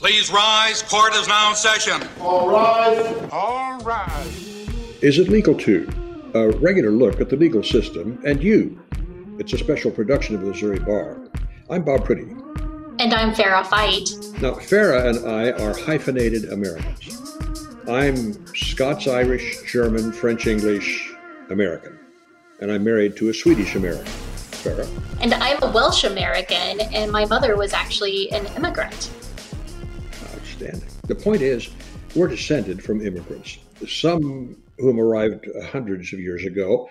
Please rise. Court is now in session. All rise. All rise. Is it legal to? A regular look at the legal system and you. It's a special production of the Missouri Bar. I'm Bob Priddy. And I'm Farrah Fite. Now, Farrah and I are hyphenated Americans. I'm Scots Irish, German, French English, American. And I'm married to a Swedish American. Farrah. And I'm a Welsh American, and my mother was actually an immigrant. Outstanding. The point is, we're descended from immigrants, some whom arrived hundreds of years ago,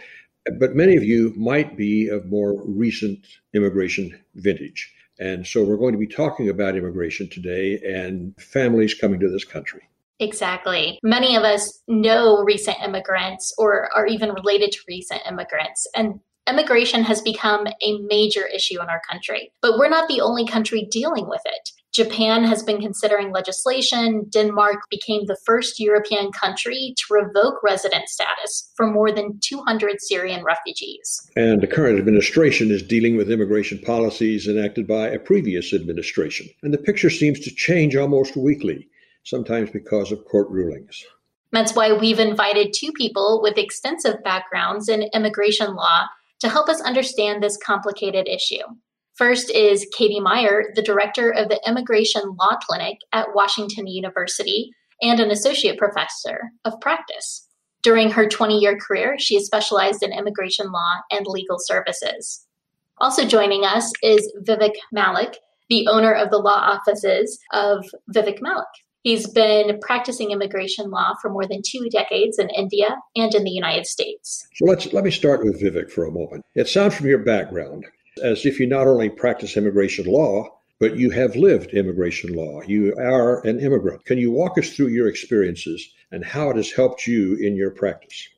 but many of you might be of more recent immigration vintage. And so we're going to be talking about immigration today and families coming to this country. Exactly. Many of us know recent immigrants or are even related to recent immigrants. And immigration has become a major issue in our country. But we're not the only country dealing with it. Japan has been considering legislation. Denmark became the first European country to revoke resident status for more than 200 Syrian refugees. And the current administration is dealing with immigration policies enacted by a previous administration. And the picture seems to change almost weekly, sometimes because of court rulings. That's why we've invited two people with extensive backgrounds in immigration law to help us understand this complicated issue. First is Katie Meyer, the director of the Immigration Law Clinic at Washington University and an associate professor of practice. During her 20 year career, she has specialized in immigration law and legal services. Also joining us is Vivek Malik, the owner of the law offices of Vivek Malik. He's been practicing immigration law for more than two decades in India and in the United States. So let's let me start with Vivek for a moment. It sounds from your background as if you not only practice immigration law, but you have lived immigration law. You are an immigrant. Can you walk us through your experiences and how it has helped you in your practice?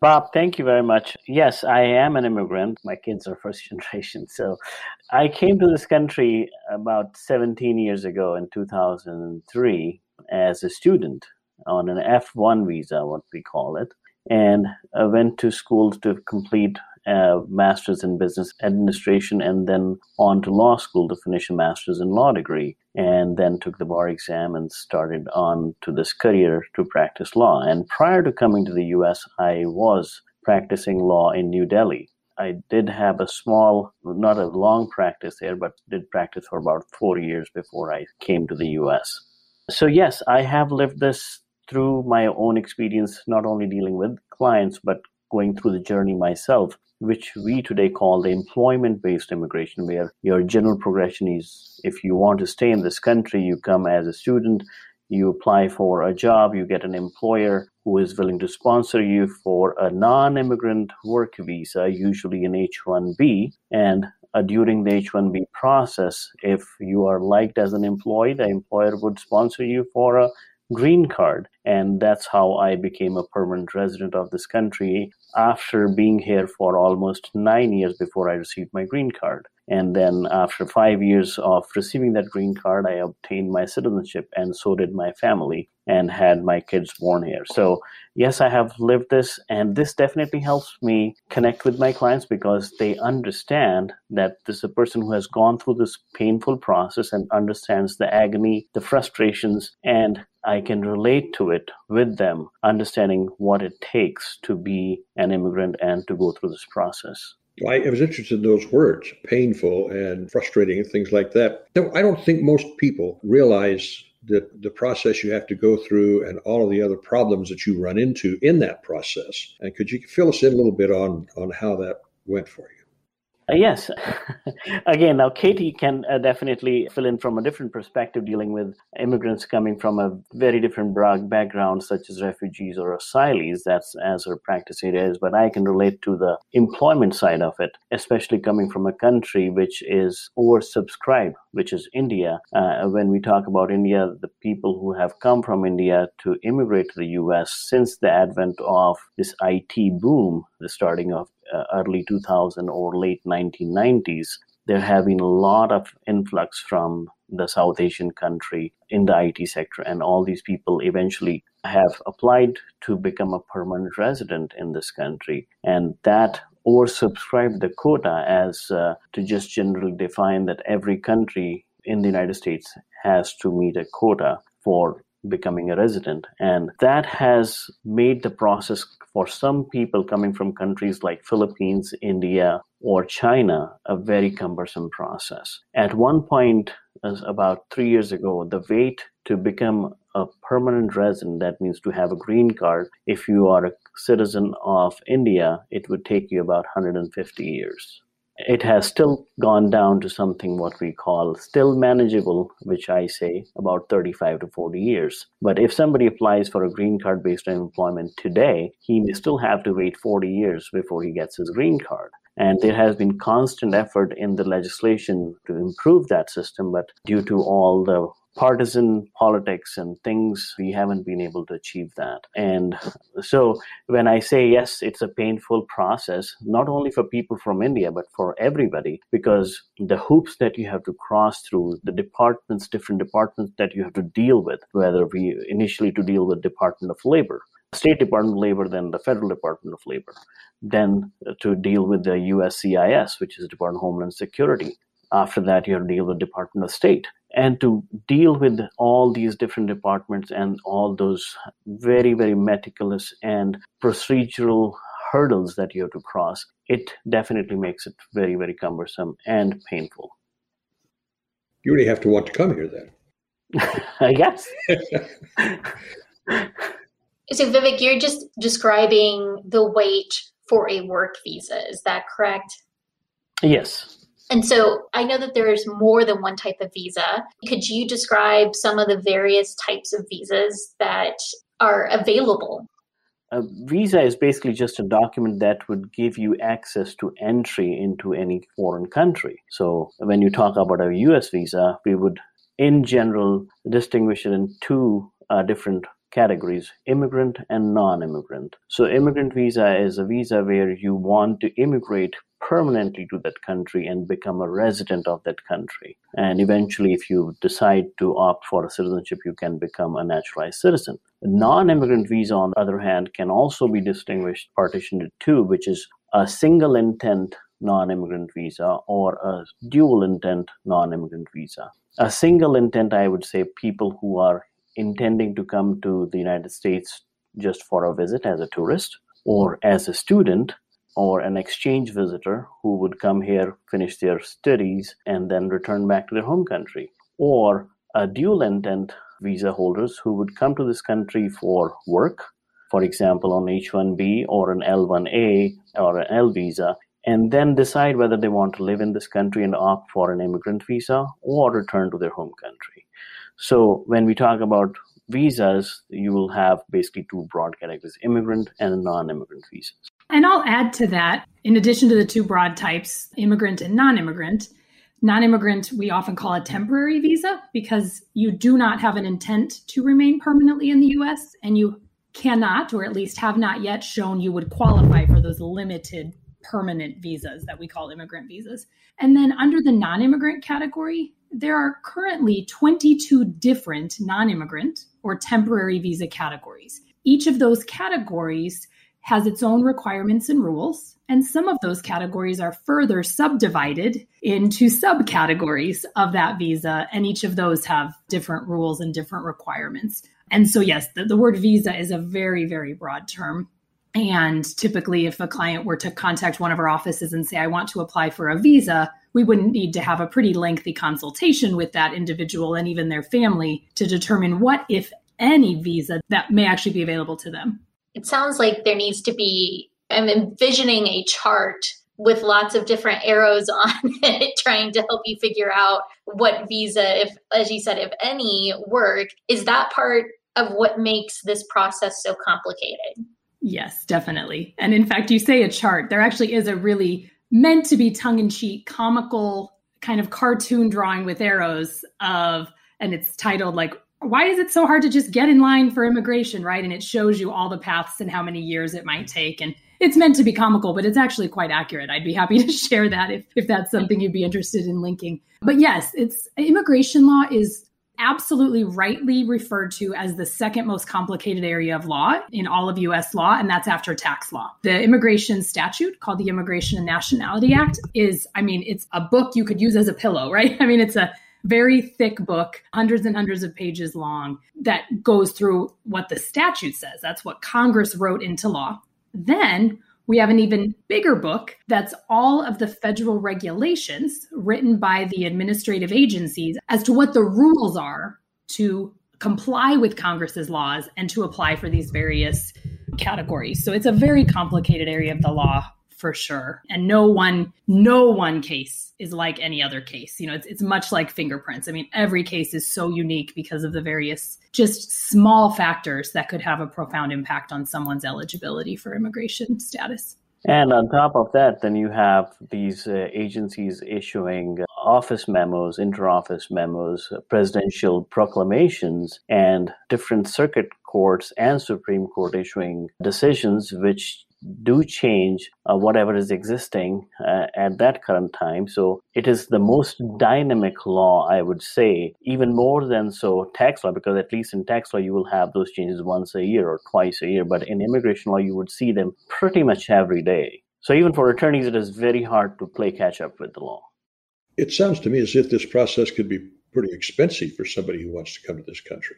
Bob, thank you very much. Yes, I am an immigrant. My kids are first generation. So I came to this country about 17 years ago in 2003 as a student on an F1 visa, what we call it. And I went to school to complete a master's in business administration and then on to law school to finish a master's in law degree and then took the bar exam and started on to this career to practice law. And prior to coming to the us i was practicing law in new delhi. I did have a small not a long practice there but did practice for about four years before i came to the us so yes i have lived this through my own experience not only dealing with clients but going through the journey myself which we today call the employment based immigration, where your general progression is if you want to stay in this country, you come as a student, you apply for a job, you get an employer who is willing to sponsor you for a non immigrant work visa, usually an H 1B. And uh, during the H 1B process, if you are liked as an employee, the employer would sponsor you for a green card. And that's how I became a permanent resident of this country after being here for almost nine years before I received my green card. And then after five years of receiving that green card, I obtained my citizenship, and so did my family, and had my kids born here. So, yes, I have lived this, and this definitely helps me connect with my clients because they understand that this is a person who has gone through this painful process and understands the agony, the frustrations, and I can relate to it with them, understanding what it takes to be an immigrant and to go through this process. I was interested in those words, painful and frustrating and things like that. I don't think most people realize that the process you have to go through and all of the other problems that you run into in that process. And could you fill us in a little bit on, on how that went for you? Uh, yes. Again, now Katie can uh, definitely fill in from a different perspective, dealing with immigrants coming from a very different background, such as refugees or asylees. That's as her practice area is. But I can relate to the employment side of it, especially coming from a country which is oversubscribed, which is India. Uh, when we talk about India, the people who have come from India to immigrate to the US since the advent of this IT boom, the starting of uh, early 2000 or late 1990s, there have been a lot of influx from the South Asian country in the IT sector, and all these people eventually have applied to become a permanent resident in this country, and that oversubscribed the quota as uh, to just generally define that every country in the United States has to meet a quota for becoming a resident. And that has made the process for some people coming from countries like Philippines, India, or China a very cumbersome process. At one point, about three years ago, the wait to become a permanent resident, that means to have a green card, if you are a citizen of India, it would take you about 150 years it has still gone down to something what we call still manageable, which I say about 35 to 40 years. But if somebody applies for a green card based on employment today, he may still have to wait 40 years before he gets his green card. And there has been constant effort in the legislation to improve that system, but due to all the partisan politics and things, we haven't been able to achieve that. And so when I say yes, it's a painful process, not only for people from India, but for everybody, because the hoops that you have to cross through, the departments, different departments that you have to deal with, whether we initially to deal with Department of Labor, State Department of Labor, then the Federal Department of Labor, then to deal with the USCIS, which is Department of Homeland Security. After that, you have to deal with Department of State. And to deal with all these different departments and all those very very meticulous and procedural hurdles that you have to cross it definitely makes it very very cumbersome and painful. You really have to want to come here then. I guess so vivek you're just describing the wait for a work visa is that correct yes and so I know that there is more than one type of visa. Could you describe some of the various types of visas that are available? A visa is basically just a document that would give you access to entry into any foreign country. So when you talk about a US visa, we would in general distinguish it in two uh, different categories immigrant and non immigrant. So, immigrant visa is a visa where you want to immigrate permanently to that country and become a resident of that country. And eventually, if you decide to opt for a citizenship, you can become a naturalized citizen. Non immigrant visa, on the other hand, can also be distinguished, partitioned into two, which is a single intent non immigrant visa or a dual intent non immigrant visa. A single intent, I would say, people who are intending to come to the United States just for a visit as a tourist or as a student or an exchange visitor who would come here, finish their studies, and then return back to their home country, or a dual intent visa holders who would come to this country for work, for example, on H 1B or an L 1A or an L visa, and then decide whether they want to live in this country and opt for an immigrant visa or return to their home country. So, when we talk about visas, you will have basically two broad categories immigrant and non immigrant visas. And I'll add to that, in addition to the two broad types, immigrant and non immigrant, non immigrant we often call a temporary visa because you do not have an intent to remain permanently in the US and you cannot, or at least have not yet shown you would qualify for those limited permanent visas that we call immigrant visas. And then under the non immigrant category, there are currently 22 different non immigrant or temporary visa categories. Each of those categories has its own requirements and rules. And some of those categories are further subdivided into subcategories of that visa. And each of those have different rules and different requirements. And so, yes, the, the word visa is a very, very broad term. And typically, if a client were to contact one of our offices and say, I want to apply for a visa, we wouldn't need to have a pretty lengthy consultation with that individual and even their family to determine what, if any, visa that may actually be available to them. It sounds like there needs to be i'm envisioning a chart with lots of different arrows on it trying to help you figure out what visa if as you said if any work is that part of what makes this process so complicated? Yes definitely. And in fact you say a chart. There actually is a really meant to be tongue-in-cheek comical kind of cartoon drawing with arrows of and it's titled like why is it so hard to just get in line for immigration, right? And it shows you all the paths and how many years it might take. And it's meant to be comical, but it's actually quite accurate. I'd be happy to share that if, if that's something you'd be interested in linking. But yes, it's immigration law is absolutely rightly referred to as the second most complicated area of law in all of US law, and that's after tax law. The immigration statute called the Immigration and Nationality Act is, I mean, it's a book you could use as a pillow, right? I mean, it's a very thick book, hundreds and hundreds of pages long, that goes through what the statute says. That's what Congress wrote into law. Then we have an even bigger book that's all of the federal regulations written by the administrative agencies as to what the rules are to comply with Congress's laws and to apply for these various categories. So it's a very complicated area of the law for sure. And no one, no one case is like any other case. You know, it's, it's much like fingerprints. I mean, every case is so unique because of the various just small factors that could have a profound impact on someone's eligibility for immigration status. And on top of that, then you have these uh, agencies issuing office memos, interoffice memos, presidential proclamations, and different circuit courts and Supreme Court issuing decisions which do change uh, whatever is existing uh, at that current time. So it is the most dynamic law, I would say, even more than so tax law, because at least in tax law you will have those changes once a year or twice a year. But in immigration law, you would see them pretty much every day. So even for attorneys, it is very hard to play catch up with the law. It sounds to me as if this process could be pretty expensive for somebody who wants to come to this country.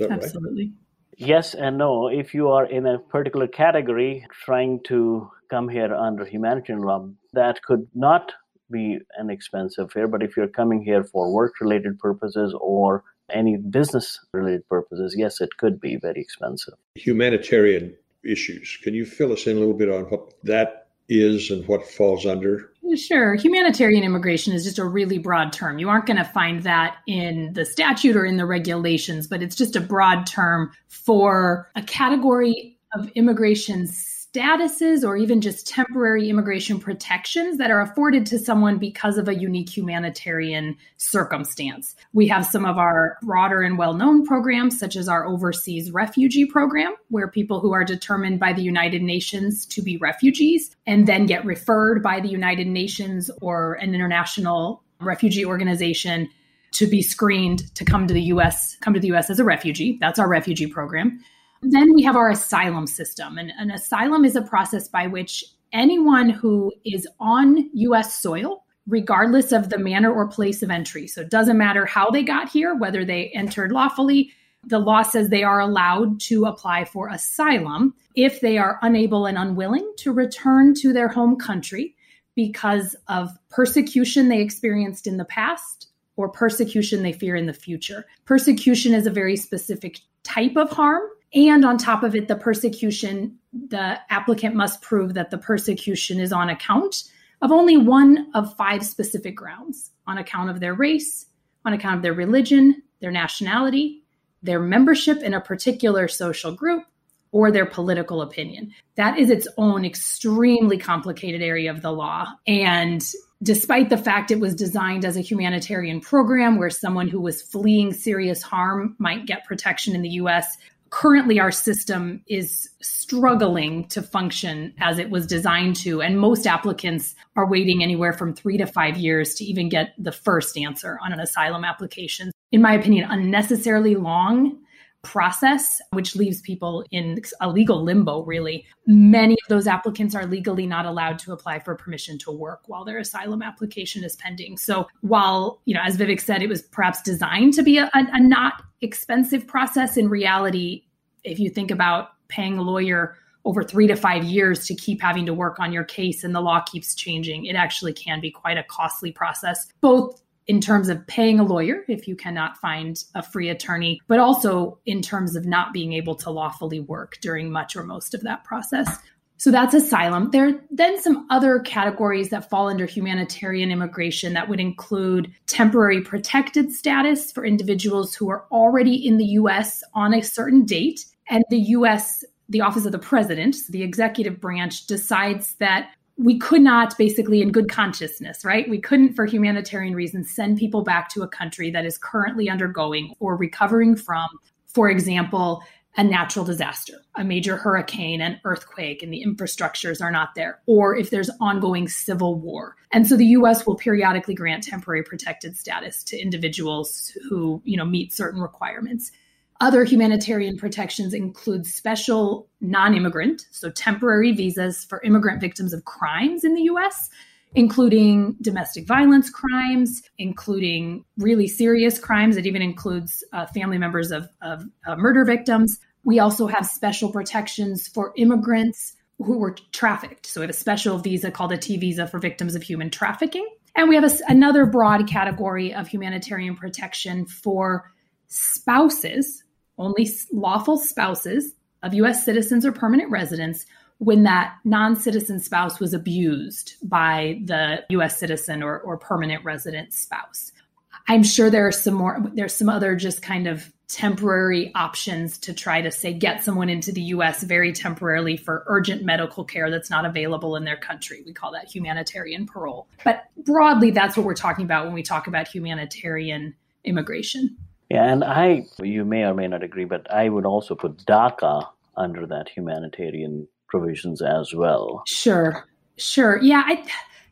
Absolutely. Right? Yes and no. If you are in a particular category trying to come here under humanitarian law, that could not be an expensive fare. But if you're coming here for work related purposes or any business related purposes, yes, it could be very expensive. Humanitarian issues. Can you fill us in a little bit on what that is and what falls under? Sure. Humanitarian immigration is just a really broad term. You aren't going to find that in the statute or in the regulations, but it's just a broad term for a category of immigration statuses or even just temporary immigration protections that are afforded to someone because of a unique humanitarian circumstance. We have some of our broader and well known programs, such as our Overseas Refugee Program, where people who are determined by the United Nations to be refugees and then get referred by the United Nations or an international refugee organization to be screened to come to the US, come to the US as a refugee. That's our refugee program. Then we have our asylum system. And an asylum is a process by which anyone who is on US soil, regardless of the manner or place of entry, so it doesn't matter how they got here, whether they entered lawfully, the law says they are allowed to apply for asylum if they are unable and unwilling to return to their home country because of persecution they experienced in the past or persecution they fear in the future. Persecution is a very specific type of harm and on top of it, the persecution, the applicant must prove that the persecution is on account of only one of five specific grounds on account of their race, on account of their religion, their nationality, their membership in a particular social group, or their political opinion. That is its own extremely complicated area of the law. And despite the fact it was designed as a humanitarian program where someone who was fleeing serious harm might get protection in the US, currently our system is struggling to function as it was designed to and most applicants are waiting anywhere from 3 to 5 years to even get the first answer on an asylum application. In my opinion unnecessarily long process which leaves people in a legal limbo really many of those applicants are legally not allowed to apply for permission to work while their asylum application is pending so while you know as vivek said it was perhaps designed to be a, a not expensive process. In reality, if you think about paying a lawyer over three to five years to keep having to work on your case and the law keeps changing, it actually can be quite a costly process, both in terms of paying a lawyer if you cannot find a free attorney, but also in terms of not being able to lawfully work during much or most of that process. So that's asylum. There are then some other categories that fall under humanitarian immigration that would include temporary protected status for individuals who are already in the US on a certain date. And the US, the Office of the President, so the executive branch, decides that we could not basically in good consciousness, right? We couldn't, for humanitarian reasons, send people back to a country that is currently undergoing or recovering from, for example, a natural disaster, a major hurricane, an earthquake, and the infrastructures are not there, or if there's ongoing civil war. And so the US will periodically grant temporary protected status to individuals who, you know, meet certain requirements. Other humanitarian protections include special non immigrant, so temporary visas for immigrant victims of crimes in the US. including domestic violence crimes, including really serious crimes. It even includes uh, family members of, of uh, murder victims. We also have special protections for immigrants who were trafficked. So we have a special visa called a T visa for victims of human trafficking. And we have a, another broad category of humanitarian protection for spouses, only lawful spouses of US citizens or permanent residents when that non citizen spouse was abused by the US citizen or, or permanent resident spouse. I'm sure there are some more, there's some other just kind of temporary options to try to say get someone into the US very temporarily for urgent medical care that's not available in their country. We call that humanitarian parole. But broadly, that's what we're talking about when we talk about humanitarian immigration. Yeah, and I, you may or may not agree, but I would also put DACA under that humanitarian provisions as well. Sure, sure. Yeah, I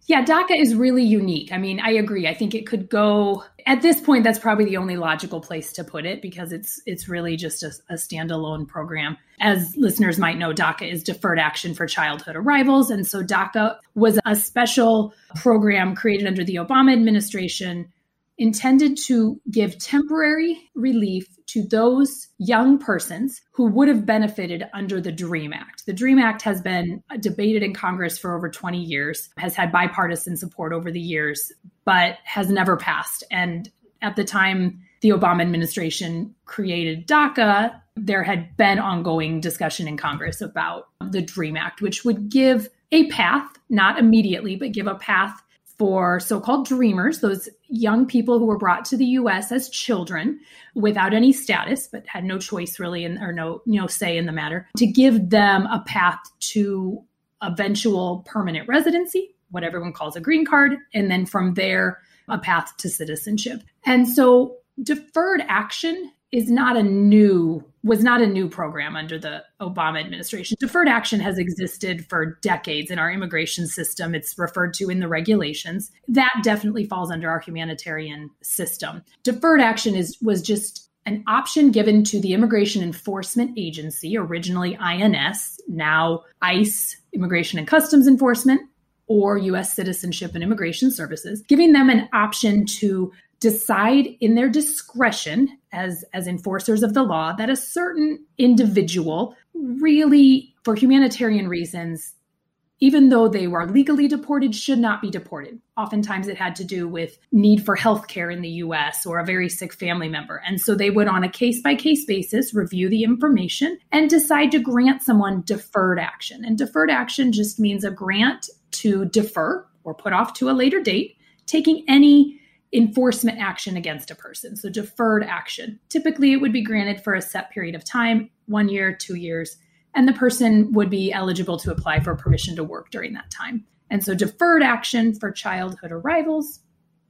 yeah, DACA is really unique. I mean, I agree. I think it could go at this point. That's probably the only logical place to put it because it's it's really just a, a standalone program. As listeners might know, DACA is Deferred Action for Childhood Arrivals, and so DACA was a special program created under the Obama administration intended to give temporary relief to those young persons who would have benefited under the DREAM Act. The DREAM Act has been debated in Congress for over 20 years, has had bipartisan support over the years, but has never passed. And at the time the Obama administration created DACA, there had been ongoing discussion in Congress about the DREAM Act, which would give a path, not immediately, but give a path for so called dreamers, those young people who were brought to the US as children without any status, but had no choice really in, or no, no say in the matter, to give them a path to eventual permanent residency, what everyone calls a green card, and then from there, a path to citizenship. And so deferred action is not a new was not a new program under the Obama administration. Deferred action has existed for decades in our immigration system. It's referred to in the regulations. That definitely falls under our humanitarian system. Deferred action is was just an option given to the Immigration Enforcement Agency, originally INS, now ICE, Immigration and Customs Enforcement, or US Citizenship and Immigration Services, giving them an option to decide in their discretion as as enforcers of the law that a certain individual really for humanitarian reasons even though they were legally deported should not be deported. Oftentimes it had to do with need for health care in the US or a very sick family member. And so they would on a case by case basis review the information and decide to grant someone deferred action. And deferred action just means a grant to defer or put off to a later date taking any enforcement action against a person. So deferred action. Typically, it would be granted for a set period of time one year, two years, and the person would be eligible to apply for permission to work during that time. And so deferred action for childhood arrivals,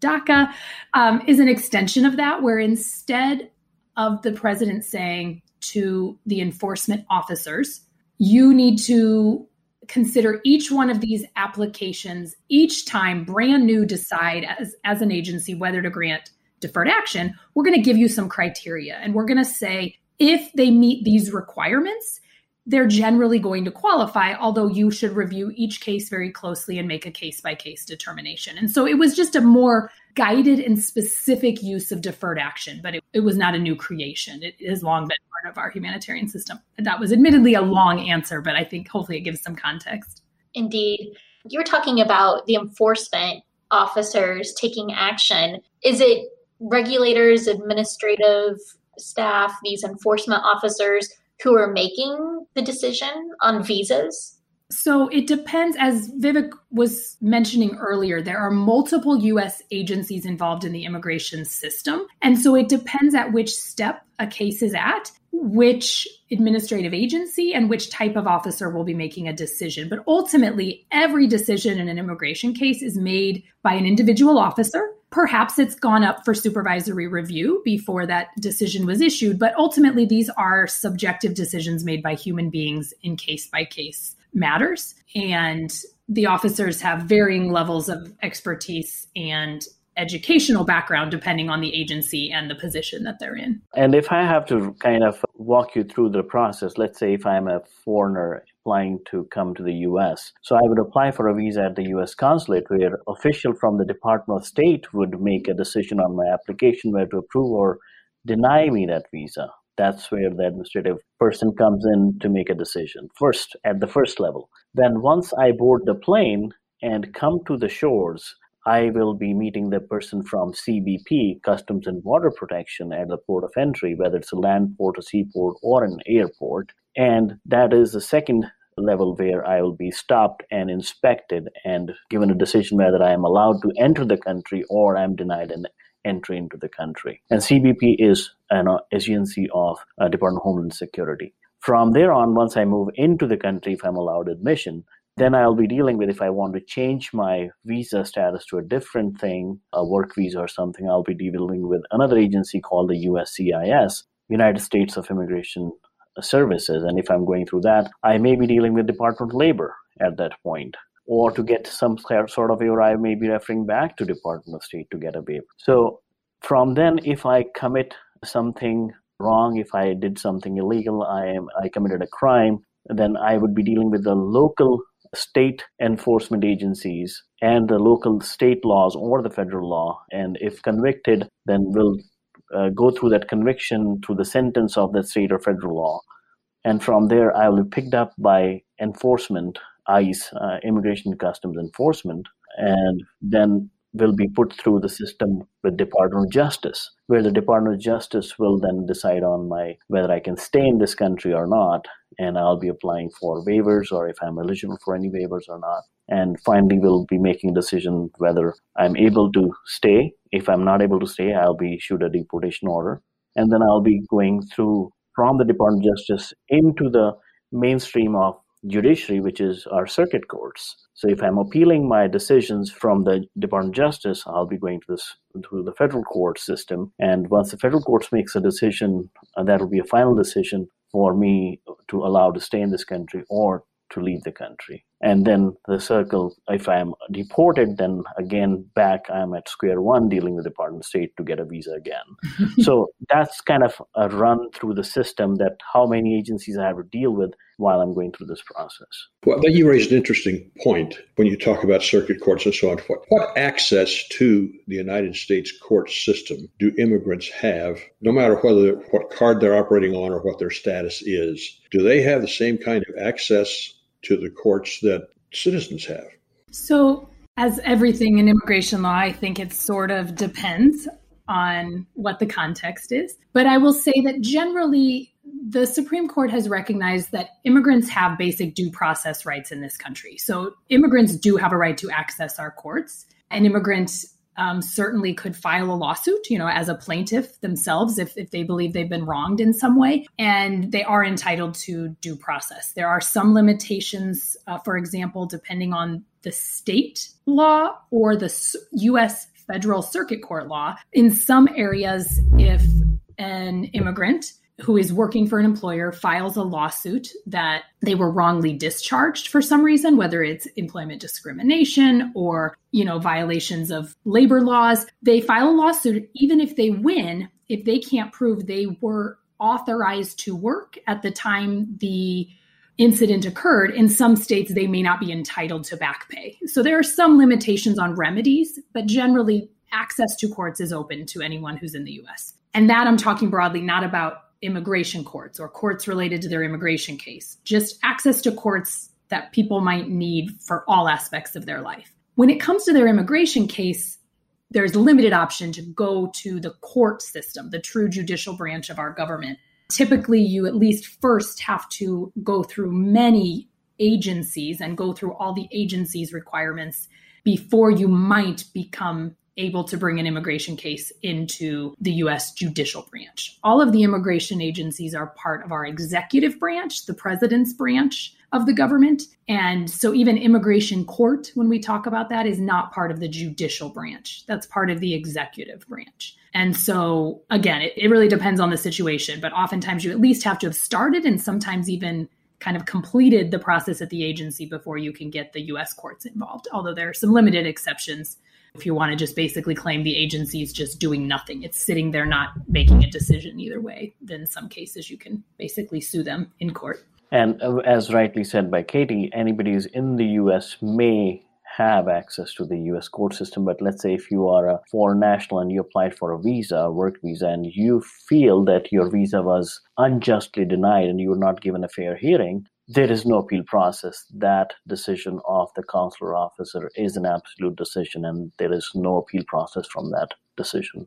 DACA, um, is an extension of that, where instead of the president saying to the enforcement officers, you need to consider each one of these applications each time brand new decide as, as an agency whether to grant deferred action we're going to give you some criteria. And we're going to say if they meet these requirements they're generally going to qualify, although you should review each case very closely and make a case by case determination. And so it was just a more guided and specific use of deferred action, but it, it was not a new creation. It has long been part of our humanitarian system. And that was admittedly a long answer, but I think hopefully it gives some context. Indeed. You were talking about the enforcement officers taking action. Is it regulators, administrative staff, these enforcement officers who are making the decision on visas? So it depends. As Vivek was mentioning earlier, there are multiple US agencies involved in the immigration system. And so it depends at which step a case is at, which administrative agency and which type of officer will be making a decision. But ultimately, every decision in an immigration case is made by an individual officer Perhaps it's gone up for supervisory review before that decision was issued, but ultimately these are subjective decisions made by human beings in case by case matters. And the officers have varying levels of expertise and educational background depending on the agency and the position that they're in. And if I have to kind of walk you through the process, let's say if I'm a foreigner applying to come to the US. So I would apply for a visa at the US consulate where official from the Department of State would make a decision on my application whether to approve or deny me that visa. That's where the administrative person comes in to make a decision first at the first level. Then once I board the plane and come to the shores, I will be meeting the person from CBP, Customs and Border Protection, at the port of entry, whether it's a land port, a seaport, or an airport. And that is the second level where I will be stopped and inspected and given a decision whether I am allowed to enter the country or I'm denied an entry into the country. And CBP is an agency of uh, Department of Homeland Security. From there on, once I move into the country, if I'm allowed admission, then I'll be dealing with if I want to change my visa status to a different thing, a work visa or something, I'll be dealing with another agency called the USCIS, United States of Immigration Services. And if I'm going through that, I may be dealing with Department of Labor at that point. Or to get some sort of waiver, I may be referring back to Department of State to get a waiver. So from then, if I commit something wrong, if I did something illegal, I am I committed a crime, then I would be dealing with the local state enforcement agencies and the local state laws or the federal law. And if convicted, then we'll uh, go through that conviction through the sentence of that state or federal law. And from there, I will be picked up by enforcement, ICE, uh, Immigration Customs Enforcement, and then will be put through the system with Department of Justice, where the Department of Justice will then decide on my whether I can stay in this country or not, and I'll be applying for waivers or if I'm eligible for any waivers or not. And finally, we'll be making a decision whether I'm able to stay. If I'm not able to stay, I'll be issued a deportation order, and then I'll be going through from the Department of Justice into the mainstream of judiciary, which is our circuit courts. So if I'm appealing my decisions from the Department of Justice, I'll be going to this to the federal court system. And once the federal courts makes a decision, uh, that will be a final decision for me to allow to stay in this country or to leave the country. And then the circle, if I'm deported, then again, back I'm at square one dealing with the Department of State to get a visa again. so that's kind of a run through the system that how many agencies I have to deal with while I'm going through this process. Well, then you raised an interesting point when you talk about circuit courts and so on. What, what access to the United States court system do immigrants have, no matter whether what card they're operating on or what their status is? Do they have the same kind of access to the courts that citizens have? So, as everything in immigration law, I think it sort of depends on what the context is. But I will say that generally, the Supreme Court has recognized that immigrants have basic due process rights in this country. So, immigrants do have a right to access our courts. An immigrant um, certainly could file a lawsuit, you know, as a plaintiff themselves if, if they believe they've been wronged in some way. And they are entitled to due process. There are some limitations, uh, for example, depending on the state law or the U.S. federal circuit court law. In some areas, if an immigrant who is working for an employer files a lawsuit that they were wrongly discharged for some reason whether it's employment discrimination or you know violations of labor laws. They file a lawsuit even if they win if they can't prove they were authorized to work at the time the incident occurred in some states they may not be entitled to back pay. So there are some limitations on remedies but generally access to courts is open to anyone who's in the US and that I'm talking broadly, not about immigration courts or courts related to their immigration case, just access to courts that people might need for all aspects of their life. When it comes to their immigration case, there's limited option to go to the court system, the true judicial branch of our government. Typically, you at least first have to go through many agencies and go through all the agencies' requirements before you might become able to bring an immigration case into the US judicial branch. All of the immigration agencies are part of our executive branch, the president's branch of the government. And so even immigration court, when we talk about that, is not part of the judicial branch. That's part of the executive branch. And so again, it, it really depends on the situation, but oftentimes you at least have to have started and sometimes even kind of completed the process at the agency before you can get the US courts involved, although there are some limited exceptions If you want to just basically claim the agency is just doing nothing, it's sitting there not making a decision either way, then in some cases you can basically sue them in court. And uh, as rightly said by Katie, anybody who's in the US may have access to the US court system. But let's say if you are a foreign national and you applied for a visa, a work visa, and you feel that your visa was unjustly denied and you were not given a fair hearing, there is no appeal process. That decision of the consular officer is an absolute decision, and there is no appeal process from that decision.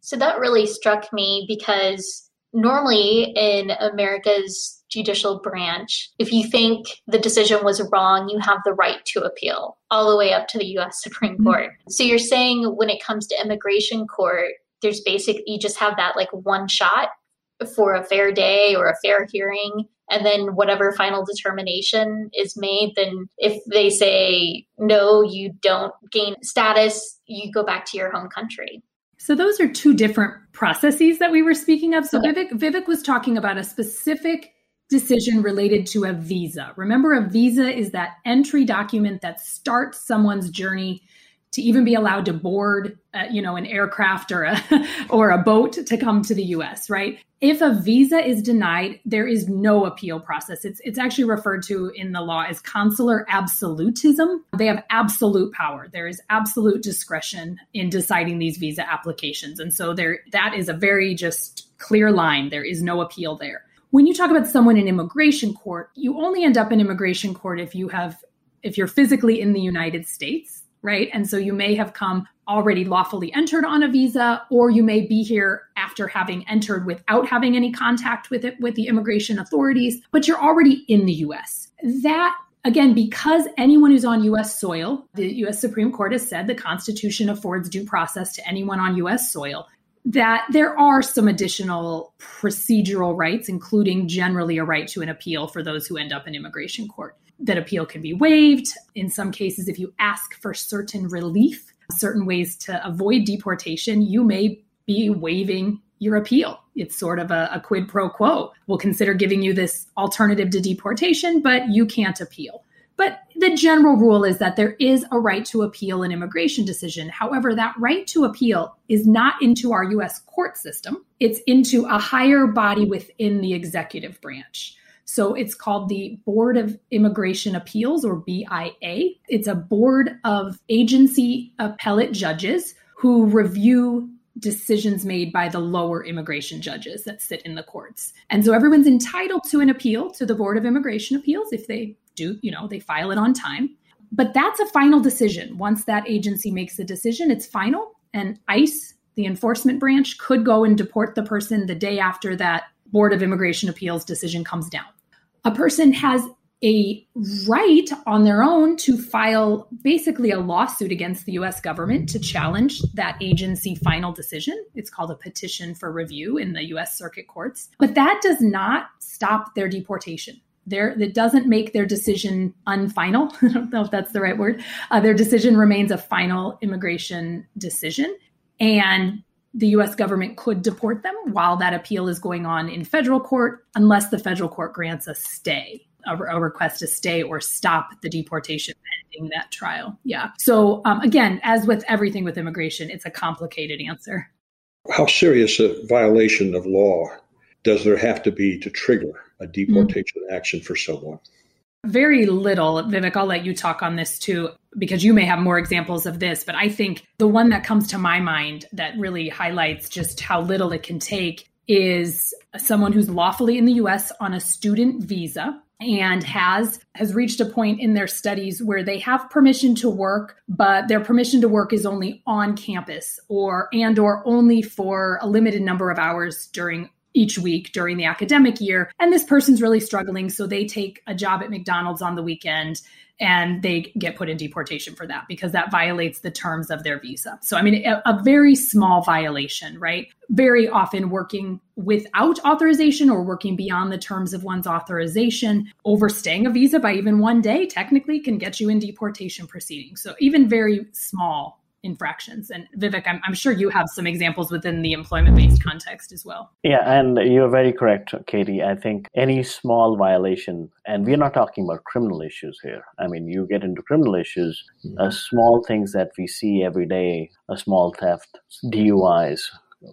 So that really struck me because normally in America's judicial branch, if you think the decision was wrong, you have the right to appeal all the way up to the US Supreme mm-hmm. Court. So you're saying when it comes to immigration court, there's basic, you just have that like one shot for a fair day or a fair hearing. And then whatever final determination is made, then if they say, no, you don't gain status, you go back to your home country. So those are two different processes that we were speaking of. So okay. Vivek, Vivek was talking about a specific decision related to a visa. Remember, a visa is that entry document that starts someone's journey to even be allowed to board, uh, you know, an aircraft or a or a boat to come to the U.S. Right? If a visa is denied, there is no appeal process. It's it's actually referred to in the law as consular absolutism. They have absolute power. There is absolute discretion in deciding these visa applications, and so there that is a very just clear line. There is no appeal there when you talk about someone in immigration court, you only end up in immigration court if you have if you're physically in the United States, right? And so you may have come already lawfully entered on a visa or you may be here after having entered without having any contact with it with the immigration authorities, but you're already in the US. That Again, because anyone who's on US soil, the US Supreme Court has said the Constitution affords due process to anyone on US soil that there are some additional procedural rights, including generally a right to an appeal for those who end up in immigration court. That appeal can be waived. In some cases, if you ask for certain relief, certain ways to avoid deportation, you may be waiving your appeal. It's sort of a, a quid pro quo. We'll consider giving you this alternative to deportation, but you can't appeal. But the general rule is that there is a right to appeal an immigration decision. However, that right to appeal is not into our US court system, it's into a higher body within the executive branch. So it's called the Board of Immigration Appeals or BIA. It's a board of agency appellate judges who review decisions made by the lower immigration judges that sit in the courts. And so everyone's entitled to an appeal to the Board of Immigration Appeals if they do, you know, they file it on time. But that's a final decision. Once that agency makes a decision, it's final. And ICE, the enforcement branch, could go and deport the person the day after that Board of Immigration Appeals decision comes down. A person has a right on their own to file basically a lawsuit against the US government to challenge that agency final decision. It's called a petition for review in the US circuit courts. But that does not stop their deportation there that doesn't make their decision unfinal. I don't know if that's the right word. Uh, their decision remains a final immigration decision, and the U.S. government could deport them while that appeal is going on in federal court, unless the federal court grants a stay, a, a request to stay or stop the deportation pending that trial. Yeah. So um, again, as with everything with immigration, it's a complicated answer. How serious a violation of law does there have to be to trigger a deportation mm-hmm. action for someone? Very little. Vivek, I'll let you talk on this too, because you may have more examples of this. But I think the one that comes to my mind that really highlights just how little it can take is someone who's lawfully in the US on a student visa and has has reached a point in their studies where they have permission to work but their permission to work is only on campus or and or only for a limited number of hours during each week during the academic year. And this person's really struggling. So they take a job at McDonald's on the weekend and they get put in deportation for that because that violates the terms of their visa. So, I mean, a, a, very small violation, right? Very often working without authorization or working beyond the terms of one's authorization, overstaying a visa by even one day technically can get you in deportation proceedings. So, even very small infractions. And Vivek, I'm, I'm sure you have some examples within the employment based context as well. Yeah, and you're very correct, Katie. I think any small violation, and we're not talking about criminal issues here. I mean, you get into criminal issues, uh, small things that we see every day, a small theft, DUIs,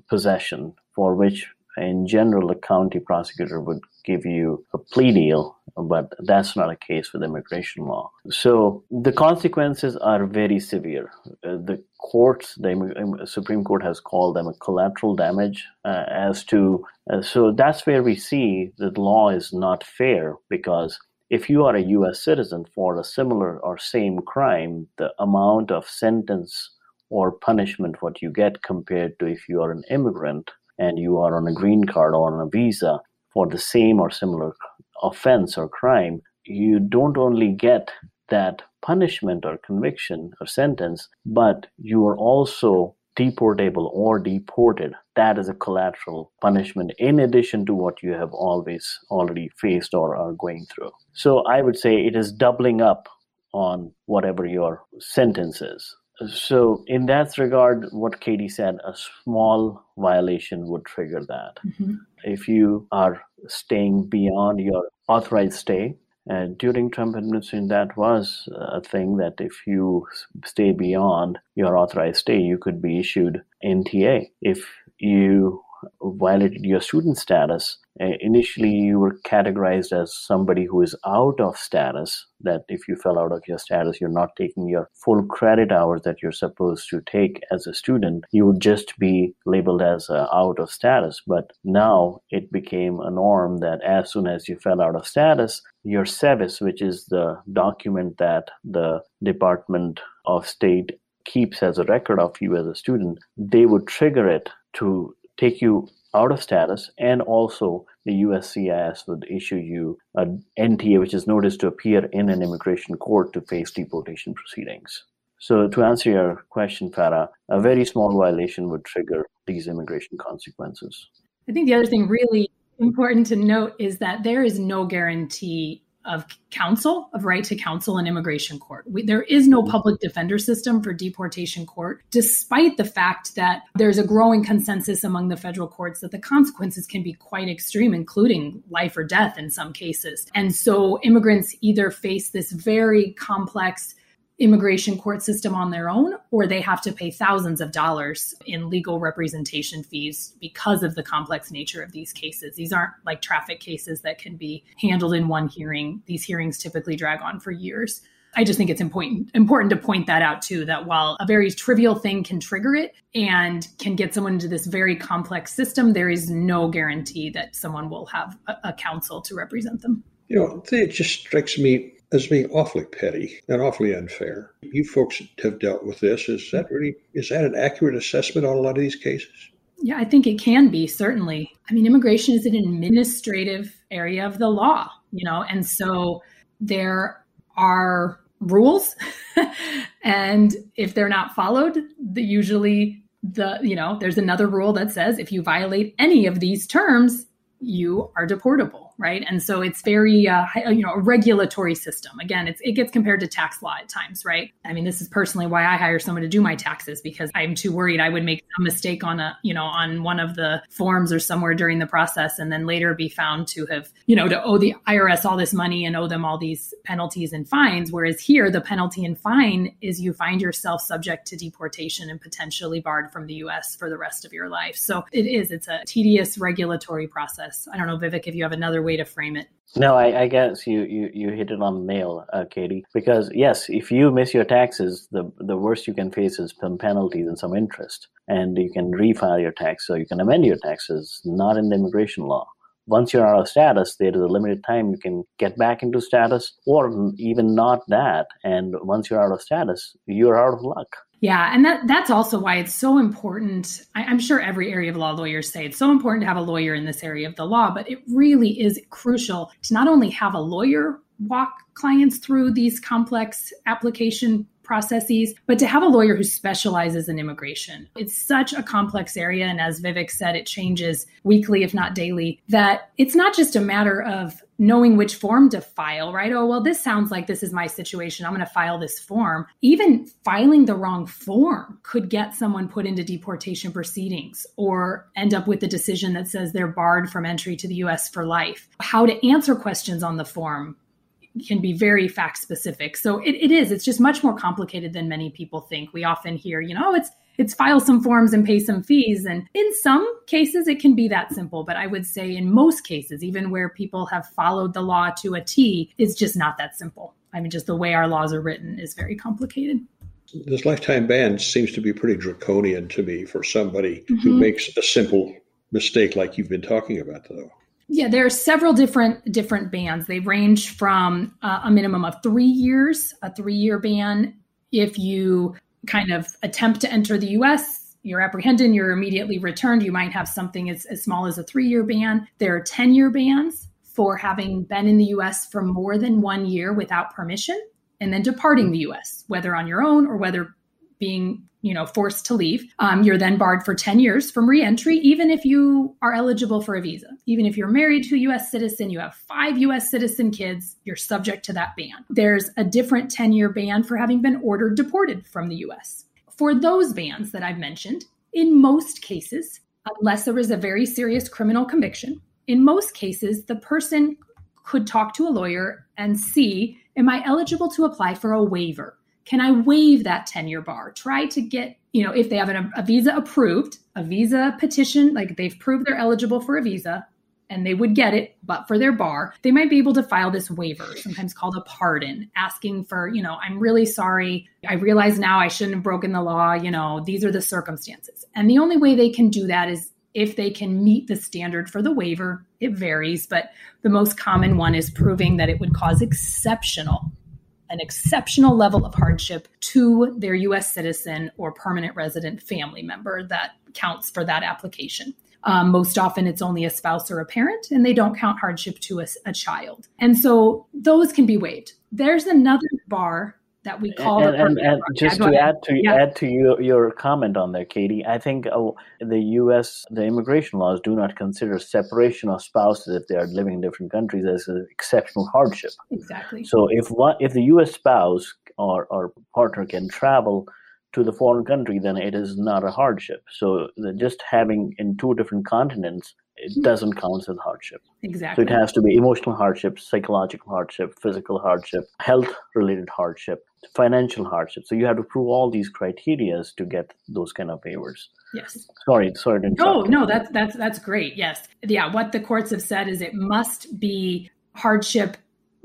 possession, for which in general, the county prosecutor would give you a plea deal, but that's not a case with immigration law. So the consequences are very severe. Uh, the courts, the Supreme Court has called them a collateral damage uh, as to, uh, so that's where we see that law is not fair because if you are a US citizen for a similar or same crime, the amount of sentence or punishment what you get compared to if you are an immigrant and you are on a green card or on a visa for the same or similar offense or crime, you don't only get that punishment or conviction or sentence, but you are also deportable or deported. That is a collateral punishment in addition to what you have always already faced or are going through. So I would say it is doubling up on whatever your sentence is. So, in that regard, what Katie said, a small violation would trigger that. Mm-hmm. If you are staying beyond your authorized stay, and during Trump administration, that was a thing that if you stay beyond your authorized stay, you could be issued NTA. If you violated your student status, uh, initially you were categorized as somebody who is out of status that if you fell out of your status you're not taking your full credit hours that you're supposed to take as a student. You would just be labeled as uh, out of status. But now it became a norm that as soon as you fell out of status your SEVIS which is the document that the department of state keeps as a record of you as a student they would trigger it to take you out of status, and also the USCIS would issue you an NTA, which is notice to appear in an immigration court to face deportation proceedings. So, to answer your question, Farrah, a very small violation would trigger these immigration consequences. I think the other thing really important to note is that there is no guarantee of counsel, of right to counsel in immigration court. We, there is no mm-hmm. public defender system for deportation court, despite the fact that there's a growing consensus among the federal courts that the consequences can be quite extreme, including life or death in some cases. And so immigrants either face this very complex immigration court system on their own, or they have to pay thousands of dollars in legal representation fees because of the complex nature of these cases. These aren't like traffic cases that can be handled in one hearing. These hearings typically drag on for years. I just think it's important important to point that out too that while a very trivial thing can trigger it and can get someone into this very complex system, there is no guarantee that someone will have a, a counsel to represent them. You know, it just strikes me as being awfully petty and awfully unfair. You folks have dealt with this. Is that really is that an accurate assessment on a lot of these cases? Yeah, I think it can be certainly. I mean, immigration is an administrative area of the law, you know, and so there are rules, and if they're not followed, the usually the you know there's another rule that says if you violate any of these terms, you are deportable right? And so it's very, uh, you know, a regulatory system. Again, it gets compared to tax law at times, right? I mean, this is personally why I hire someone to do my taxes because I'm too worried I would make a mistake on a, you know, on one of the forms or somewhere during the process and then later be found to have, you know, to owe the IRS all this money and owe them all these penalties and fines. Whereas here, the penalty and fine is you find yourself subject to deportation and potentially barred from the US for the rest of your life. So it is, it's a tedious regulatory process. I don't know, Vivek, if you have another way to frame it. No, I, I guess you, you, you hit it on the nail, uh, Katie. Because yes, if you miss your taxes, the the worst you can face is some penalties and some interest, and you can refile your tax, so you can amend your taxes. Not in the immigration law. Once you're out of status, there is a limited time you can get back into status, or even not that. And once you're out of status, you're out of luck. Yeah, and that that's also why it's so important. I, am sure every area of law lawyers say it's so important to have a lawyer in this area of the law, but it really is crucial to not only have a lawyer walk clients through these complex application processes, but to have a lawyer who specializes in immigration. It's such a complex area. And as Vivek said, it changes weekly, if not daily, that it's not just a matter of knowing which form to file, right? Oh, well, this sounds like this is my situation. I'm going to file this form. Even filing the wrong form could get someone put into deportation proceedings or end up with a decision that says they're barred from entry to the US for life. How to answer questions on the form can be very fact specific. So it, it is, it's just much more complicated than many people think. We often hear, you know, it's it's file some forms and pay some fees. And in some cases, it can be that simple. But I would say in most cases, even where people have followed the law to a T, it's just not that simple. I mean, just the way our laws are written is very complicated. This lifetime ban seems to be pretty draconian to me for somebody mm-hmm. who makes a simple mistake like you've been talking about, though. Yeah, there are several different different bans. They range from uh, a minimum of three years, a three year ban if you kind of attempt to enter the US, you're apprehended, you're immediately returned. You might have something as, as small as a three year ban. There are 10 year bans for having been in the US for more than one year without permission and then departing the US, whether on your own or whether being you know forced to leave um, you're then barred for 10 years from reentry even if you are eligible for a visa. Even if you're married to a us citizen you have five us citizen kids you're subject to that ban. There's a different 10 year ban for having been ordered deported from the us for those bans that i've mentioned in most cases unless there is a very serious criminal conviction in most cases the person could talk to a lawyer and see am i eligible to apply for a waiver can I waive that 10 year bar? Try to get, you know, if they have an, a visa approved, a visa petition, like they've proved they're eligible for a visa and they would get it, but for their bar, they might be able to file this waiver, sometimes called a pardon, asking for, you know, I'm really sorry. I realize now I shouldn't have broken the law. You know, these are the circumstances. And the only way they can do that is if they can meet the standard for the waiver. It varies, but the most common one is proving that it would cause exceptional an exceptional level of hardship to their US citizen or permanent resident family member that counts for that application. Um, most often, it's only a spouse or a parent, and they don't count hardship to a, a child. And so those can be waived. There's another bar that we call and, and, and just to add to yeah. add to your, your comment on there katie i think oh, the us the immigration laws do not consider separation of spouses if they are living in different countries as an exceptional hardship. Exactly. So if one if the us spouse or, or partner can travel to the foreign country then it is not a hardship. So just having in two different continents it doesn't count as hardship. Exactly. So it has to be emotional hardship, psychological hardship, physical hardship, health related hardship, financial hardship. So you have to prove all these criterias to get those kind of waivers. Yes. Sorry, sorry to oh, No, no, that's that's that's great. Yes. Yeah, what the courts have said is it must be hardship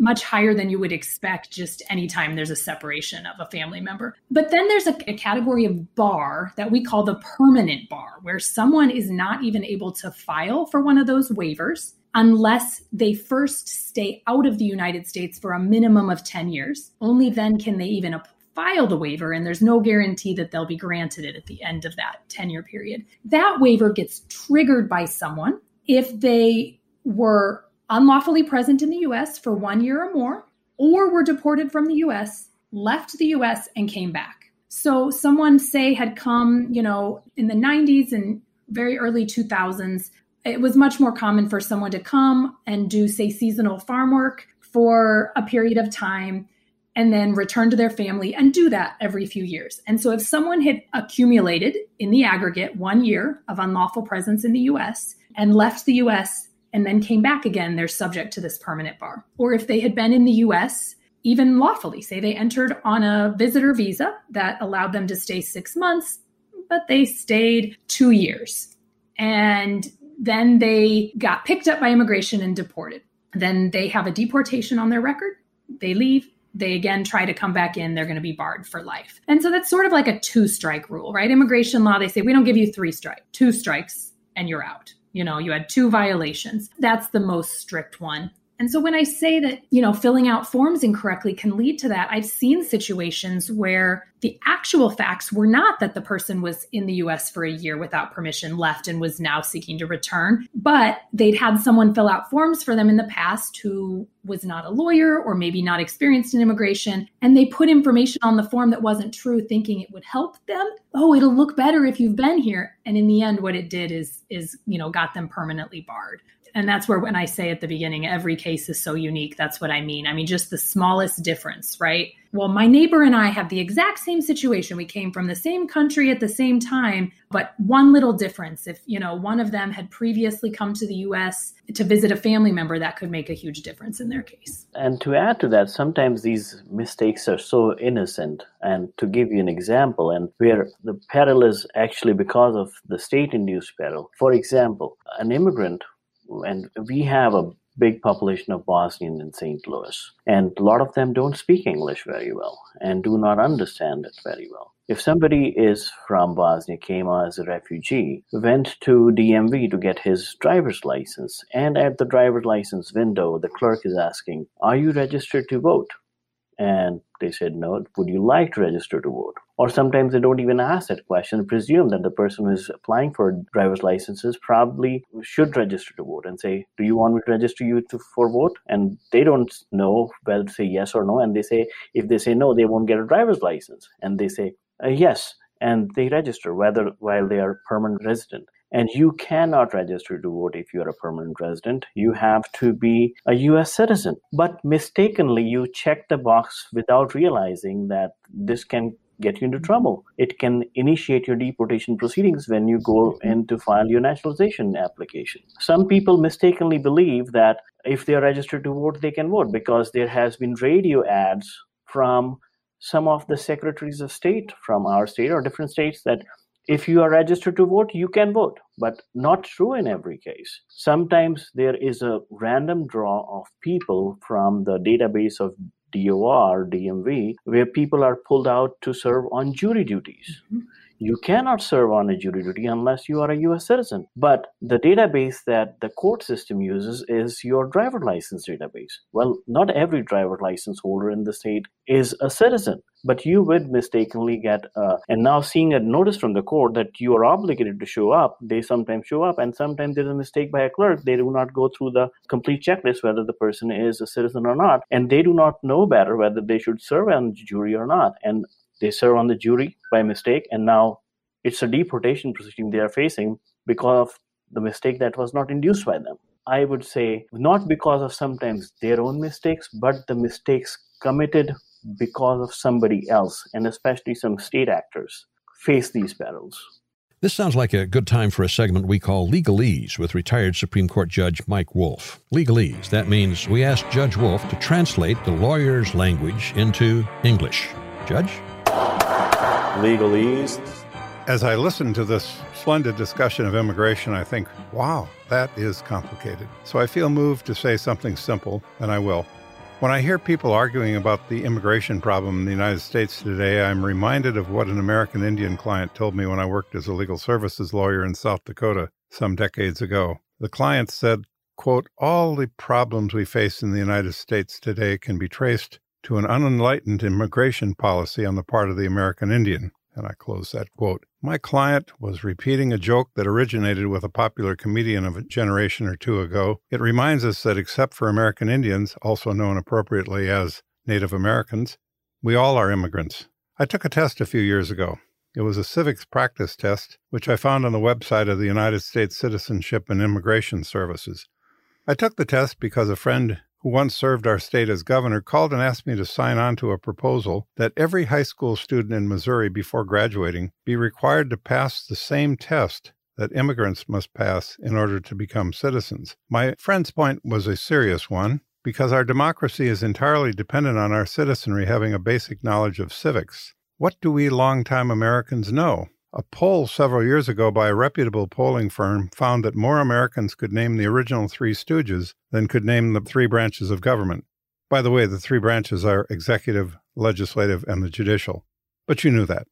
much higher than you would expect just anytime there's a separation of a family member. But then there's a, a, category of bar that we call the permanent bar, where someone is not even able to file for one of those waivers unless they first stay out of the United States for a minimum of 10 years. Only then can they even file the waiver, and there's no guarantee that they'll be granted it at the end of that 10 year period. That waiver gets triggered by someone if they were unlawfully present in the US for one year or more, or were deported from the US, left the US, and came back. So, someone, say, had come, you know, in the 90s and very early 2000s, it was much more common for someone to come and do, say, seasonal farm work for a period of time and then return to their family and do that every few years. And so, if someone had accumulated in the aggregate one year of unlawful presence in the US and left the US and then came back again, they're subject to this permanent bar. Or if they had been in the US, even lawfully, say they entered on a visitor visa that allowed them to stay six months, but they stayed two years. And then they got picked up by immigration and deported. Then they have a deportation on their record. They leave. They again try to come back in. They're going to be barred for life. And so that's sort of like a two strike rule, right? Immigration law, they say, we don't give you three strikes, two strikes, and you're out. You know, you had two violations. That's the most strict one. And so when I say that, you know, filling out forms incorrectly can lead to that, I've seen situations where the actual facts were not that the person was in the US for a year without permission, left, and was now seeking to return, but they'd had someone fill out forms for them in the past who was not a lawyer or maybe not experienced in immigration. And they put information on the form that wasn't true, thinking it would help them. Oh, it'll look better if you've been here. And in the end, what it did is, is, you know, got them permanently barred and that's where when I say at the beginning, every case is so unique, that's what I mean. I mean, just the smallest difference, right? Well, my neighbor and I have the exact same situation. We came from the same country at the same time, but one little difference. If, you know, one of them had previously come to the US to visit a family member, that could make a huge difference in their case. And to add to that, sometimes these mistakes are so innocent. And to give you an example, and where the peril is actually because of the state induced peril. For example, an immigrant and we have a big population of Bosnians in St. Louis, and a lot of them don't speak English very well and do not understand it very well. If somebody is from Bosnia, came as a refugee, went to DMV to get his driver's license, and at the driver's license window, the clerk is asking, Are you registered to vote? And they said, No, would you like to register to vote? Or sometimes they don't even ask that question, presume that the person who is applying for driver's licenses probably should register to vote and say, Do you want me to register you to, for vote? And they don't know whether to say yes or no. And they say, if they say no, they won't get a driver's license. And they say, uh, Yes. And they register whether while they are permanent resident. And you cannot register to vote if you're a permanent resident. You have to be a US citizen. But mistakenly, you check the box without realizing that this can get you into trouble. It can initiate your deportation proceedings when you go in to file your naturalization application. Some people mistakenly believe that if they are registered to vote, they can vote because there has been radio ads from some of the secretaries of state from our state or different states that if you are registered to vote, you can vote, but not true in every case. Sometimes there is a random draw of people from the database of DOR, DMV, where people are pulled out to serve on jury duties. Mm-hmm you cannot serve on a jury duty unless you are a US citizen. But the database that the court system uses is your driver license database. Well, not every driver license holder in the state is a citizen, but you would mistakenly get, uh, and now seeing a notice from the court that you are obligated to show up, they sometimes show up, and sometimes there's a mistake by a clerk. They do not go through the complete checklist whether the person is a citizen or not, and they do not know better whether they should serve on jury or not. And they serve on the jury by mistake, and now it's a deportation proceeding they are facing because of the mistake that was not induced by them. I would say not because of sometimes their own mistakes, but the mistakes committed because of somebody else, and especially some state actors face these perils. This sounds like a good time for a segment we call Legalese with retired Supreme Court Judge Mike Wolff. Legalese, that means we ask Judge Wolff to translate the lawyer's language into English. Judge? Legalese. As I listen to this splendid discussion of immigration, I think, wow, that is complicated. So I feel moved to say something simple, and I will. When I hear people arguing about the immigration problem in the United States today, I'm reminded of what an American Indian client told me when I worked as a legal services lawyer in South Dakota some decades ago. The client said, quote, all the problems we face in the United States today can be traced to an unenlightened immigration policy on the part of the American Indian. And I close that quote. My client was repeating a joke that originated with a popular comedian of a generation or two ago. It reminds us that except for American Indians, also known appropriately as Native Americans, we all are immigrants. I took a test a few years ago. It was a civics practice test, which I found on the website of the United States Citizenship and Immigration Services. I took the test because a friend who once served our state as governor, called and asked me to sign on to a proposal that every high school student in Missouri before graduating be required to pass the same test that immigrants must pass in order to become citizens. My friend's point was a serious one because our democracy is entirely dependent on our citizenry having a basic knowledge of civics. What do we longtime Americans know? A poll several years ago by a reputable polling firm found that more Americans could name the original Three Stooges than could name the three branches of government. By the way, the three branches are executive, legislative, and the judicial. But you knew that.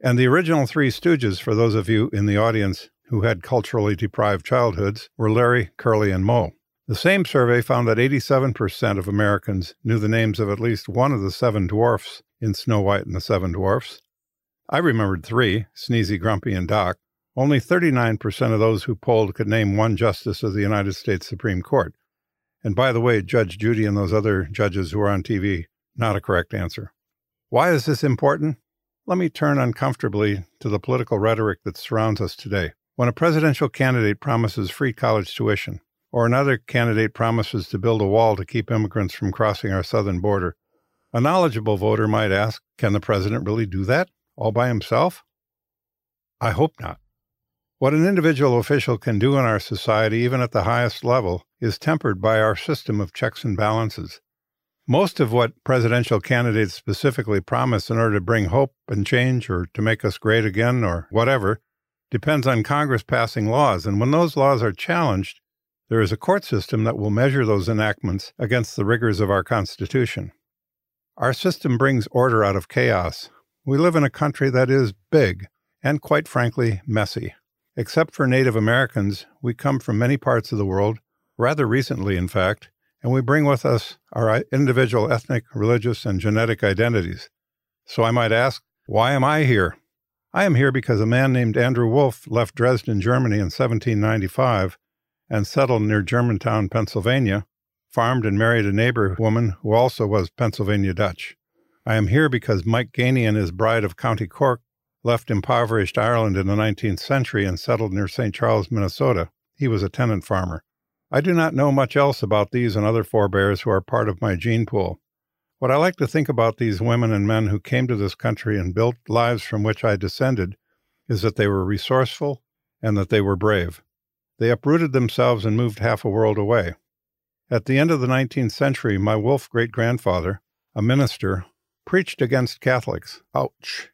And the original Three Stooges, for those of you in the audience who had culturally deprived childhoods, were Larry, Curly, and Moe. The same survey found that 87% of Americans knew the names of at least one of the seven dwarfs in Snow White and the Seven Dwarfs. I remembered three Sneezy, Grumpy, and Doc. Only 39% of those who polled could name one justice of the United States Supreme Court. And by the way, Judge Judy and those other judges who are on TV, not a correct answer. Why is this important? Let me turn uncomfortably to the political rhetoric that surrounds us today. When a presidential candidate promises free college tuition, or another candidate promises to build a wall to keep immigrants from crossing our southern border, a knowledgeable voter might ask, can the president really do that all by himself? I hope not. What an individual official can do in our society, even at the highest level, is tempered by our system of checks and balances. Most of what presidential candidates specifically promise in order to bring hope and change or to make us great again or whatever depends on Congress passing laws. And when those laws are challenged, there is a court system that will measure those enactments against the rigors of our Constitution. Our system brings order out of chaos. We live in a country that is big and, quite frankly, messy. Except for Native Americans, we come from many parts of the world, rather recently, in fact, and we bring with us our individual ethnic, religious, and genetic identities. So I might ask, why am I here? I am here because a man named Andrew Wolff left Dresden, Germany in 1795 and settled near Germantown, Pennsylvania, farmed and married a neighbor woman who also was Pennsylvania Dutch. I am here because Mike Gainey and his bride of County Cork left impoverished Ireland in the 19th century and settled near St. Charles, Minnesota. He was a tenant farmer. I do not know much else about these and other forebears who are part of my gene pool. What I like to think about these women and men who came to this country and built lives from which I descended is that they were resourceful and that they were brave. They uprooted themselves and moved half a world away. At the end of the 19th century, my Wolff great grandfather, a minister, preached against Catholics. Ouch!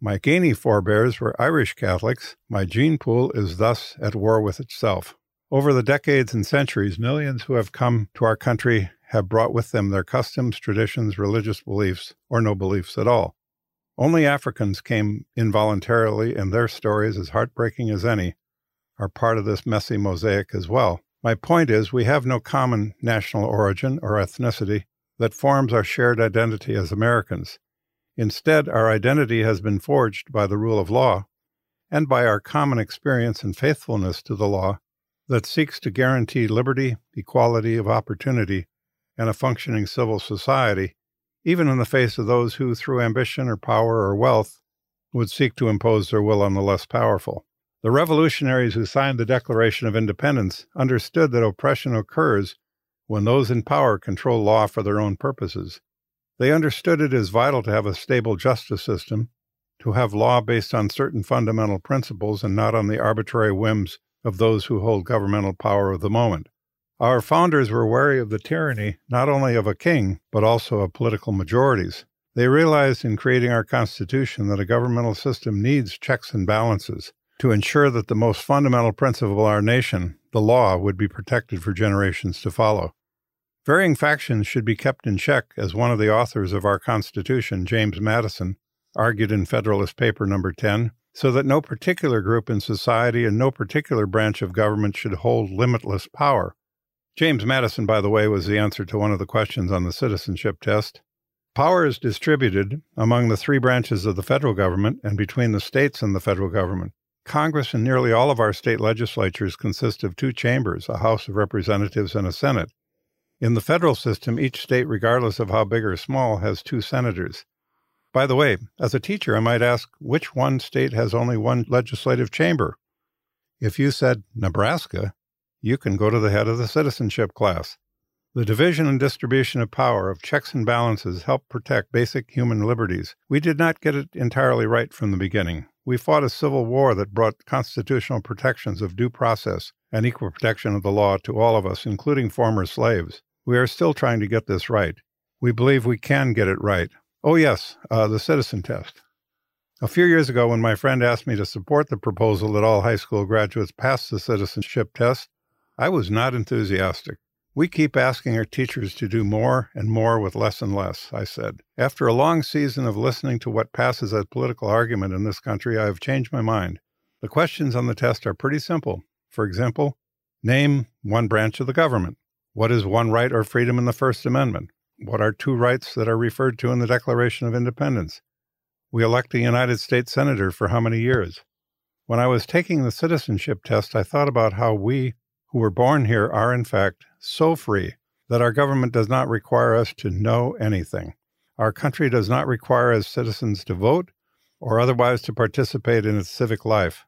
My Gainey forebears were Irish Catholics. My gene pool is thus at war with itself. Over the decades and centuries, millions who have come to our country have brought with them their customs, traditions, religious beliefs, or no beliefs at all. Only Africans came involuntarily, and their stories, as heartbreaking as any, are part of this messy mosaic as well. My point is, we have no common national origin or ethnicity that forms our shared identity as Americans. Instead, our identity has been forged by the rule of law and by our common experience and faithfulness to the law that seeks to guarantee liberty, equality of opportunity, and a functioning civil society, even in the face of those who, through ambition or power or wealth, would seek to impose their will on the less powerful. The revolutionaries who signed the Declaration of Independence understood that oppression occurs when those in power control law for their own purposes. They understood it as vital to have a stable justice system, to have law based on certain fundamental principles and not on the arbitrary whims of those who hold governmental power of the moment. Our founders were wary of the tyranny not only of a king, but also of political majorities. They realized in creating our Constitution that a governmental system needs checks and balances to ensure that the most fundamental principle of our nation, the law, would be protected for generations to follow. Varying factions should be kept in check, as one of the authors of our Constitution, James Madison, argued in Federalist Paper Number 10, so that no particular group in society and no particular branch of government should hold limitless power. James Madison, by the way, was the answer to one of the questions on the citizenship test. Power is distributed among the three branches of the federal government and between the states and the federal government. Congress and nearly all of our state legislatures consist of two chambers, a House of Representatives and a Senate. In the federal system, each state, regardless of how big or small, has two senators. By the way, as a teacher, I might ask which one state has only one legislative chamber? If you said Nebraska, you can go to the head of the citizenship class. The division and distribution of power, of checks and balances, help protect basic human liberties. We did not get it entirely right from the beginning. We fought a civil war that brought constitutional protections of due process and equal protection of the law to all of us, including former slaves. We are still trying to get this right. We believe we can get it right. Oh, yes, uh, the citizen test. A few years ago, when my friend asked me to support the proposal that all high school graduates pass the citizenship test, I was not enthusiastic. We keep asking our teachers to do more and more with less and less, I said. After a long season of listening to what passes as political argument in this country, I have changed my mind. The questions on the test are pretty simple. For example, Name one branch of the government. What is one right or freedom in the First Amendment? What are two rights that are referred to in the Declaration of Independence? We elect a United States Senator for how many years? When I was taking the citizenship test, I thought about how we, who were born here, are in fact so free that our government does not require us to know anything. Our country does not require as citizens to vote or otherwise to participate in its civic life.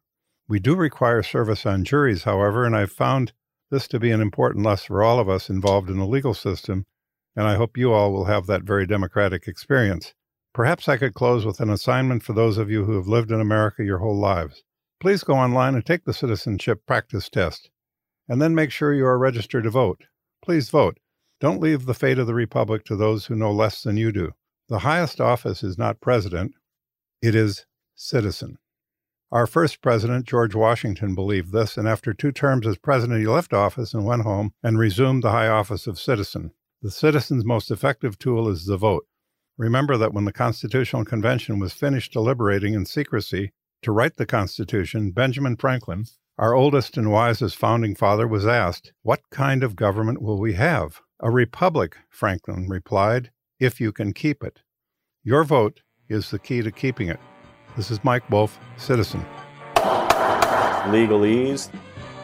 We do require service on juries, however, and I've found this to be an important lesson for all of us involved in the legal system, and I hope you all will have that very democratic experience. Perhaps I could close with an assignment for those of you who have lived in America your whole lives. Please go online and take the citizenship practice test, and then make sure you are registered to vote. Please vote. Don't leave the fate of the Republic to those who know less than you do. The highest office is not president, it is citizen. Our first president, George Washington, believed this, and after two terms as president, he left office and went home and resumed the high office of citizen. The citizen's most effective tool is the vote. Remember that when the Constitutional Convention was finished deliberating in secrecy to write the Constitution, Benjamin Franklin, our oldest and wisest founding father, was asked, What kind of government will we have? A republic, Franklin replied, if you can keep it. Your vote is the key to keeping it. This is Mike Wolff, citizen. Legalese.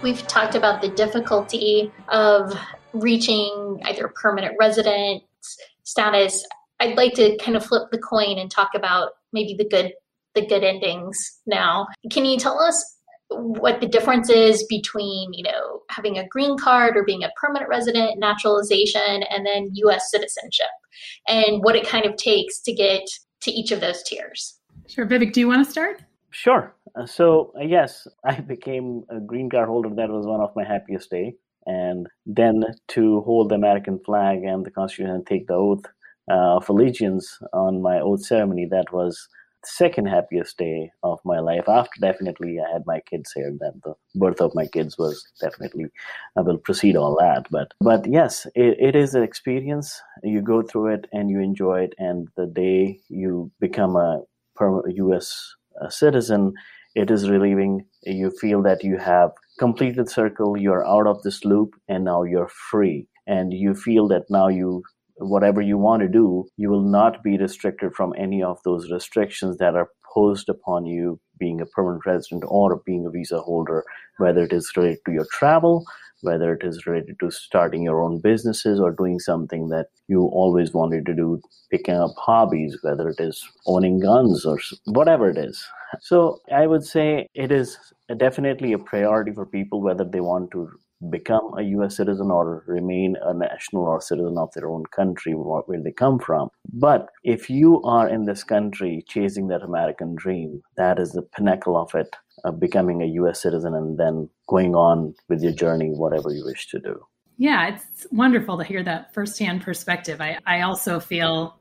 We've talked about the difficulty of reaching either permanent resident status. I'd like to kind of flip the coin and talk about maybe the good the good endings now. Can you tell us what the difference is between, you know, having a green card or being a permanent resident, naturalization, and then US citizenship, and what it kind of takes to get to each of those tiers? Sure. Vivek, do you want to start? Sure. Uh, so, yes, I became a green card holder. That was one of my happiest day. And then to hold the American flag and the Constitution and take the oath uh, of allegiance on my oath ceremony, that was the second happiest day of my life. After definitely, I had my kids here. That the birth of my kids was definitely. I will precede all that, but but yes, it, it is an experience. You go through it and you enjoy it. And the day you become a U.S. Citizen, it is relieving. You feel that you have completed circle, you're out of this loop, and now you're free. And you feel that now you whatever you want to do, you will not be restricted from any of those restrictions that are posed upon you being a permanent resident or being a visa holder, whether it is related to your travel, whether it is related to starting your own businesses or doing something that you always wanted to do, picking up hobbies, whether it is owning guns or whatever it is. So I would say it is definitely a priority for people whether they want to become a US citizen or remain a national or citizen of their own country where they come from. But if you are in this country chasing that American dream, that is the pinnacle of it, of becoming a US citizen and then going on with your journey, whatever you wish to do. Yeah, it's wonderful to hear that firsthand perspective. I, I also feel,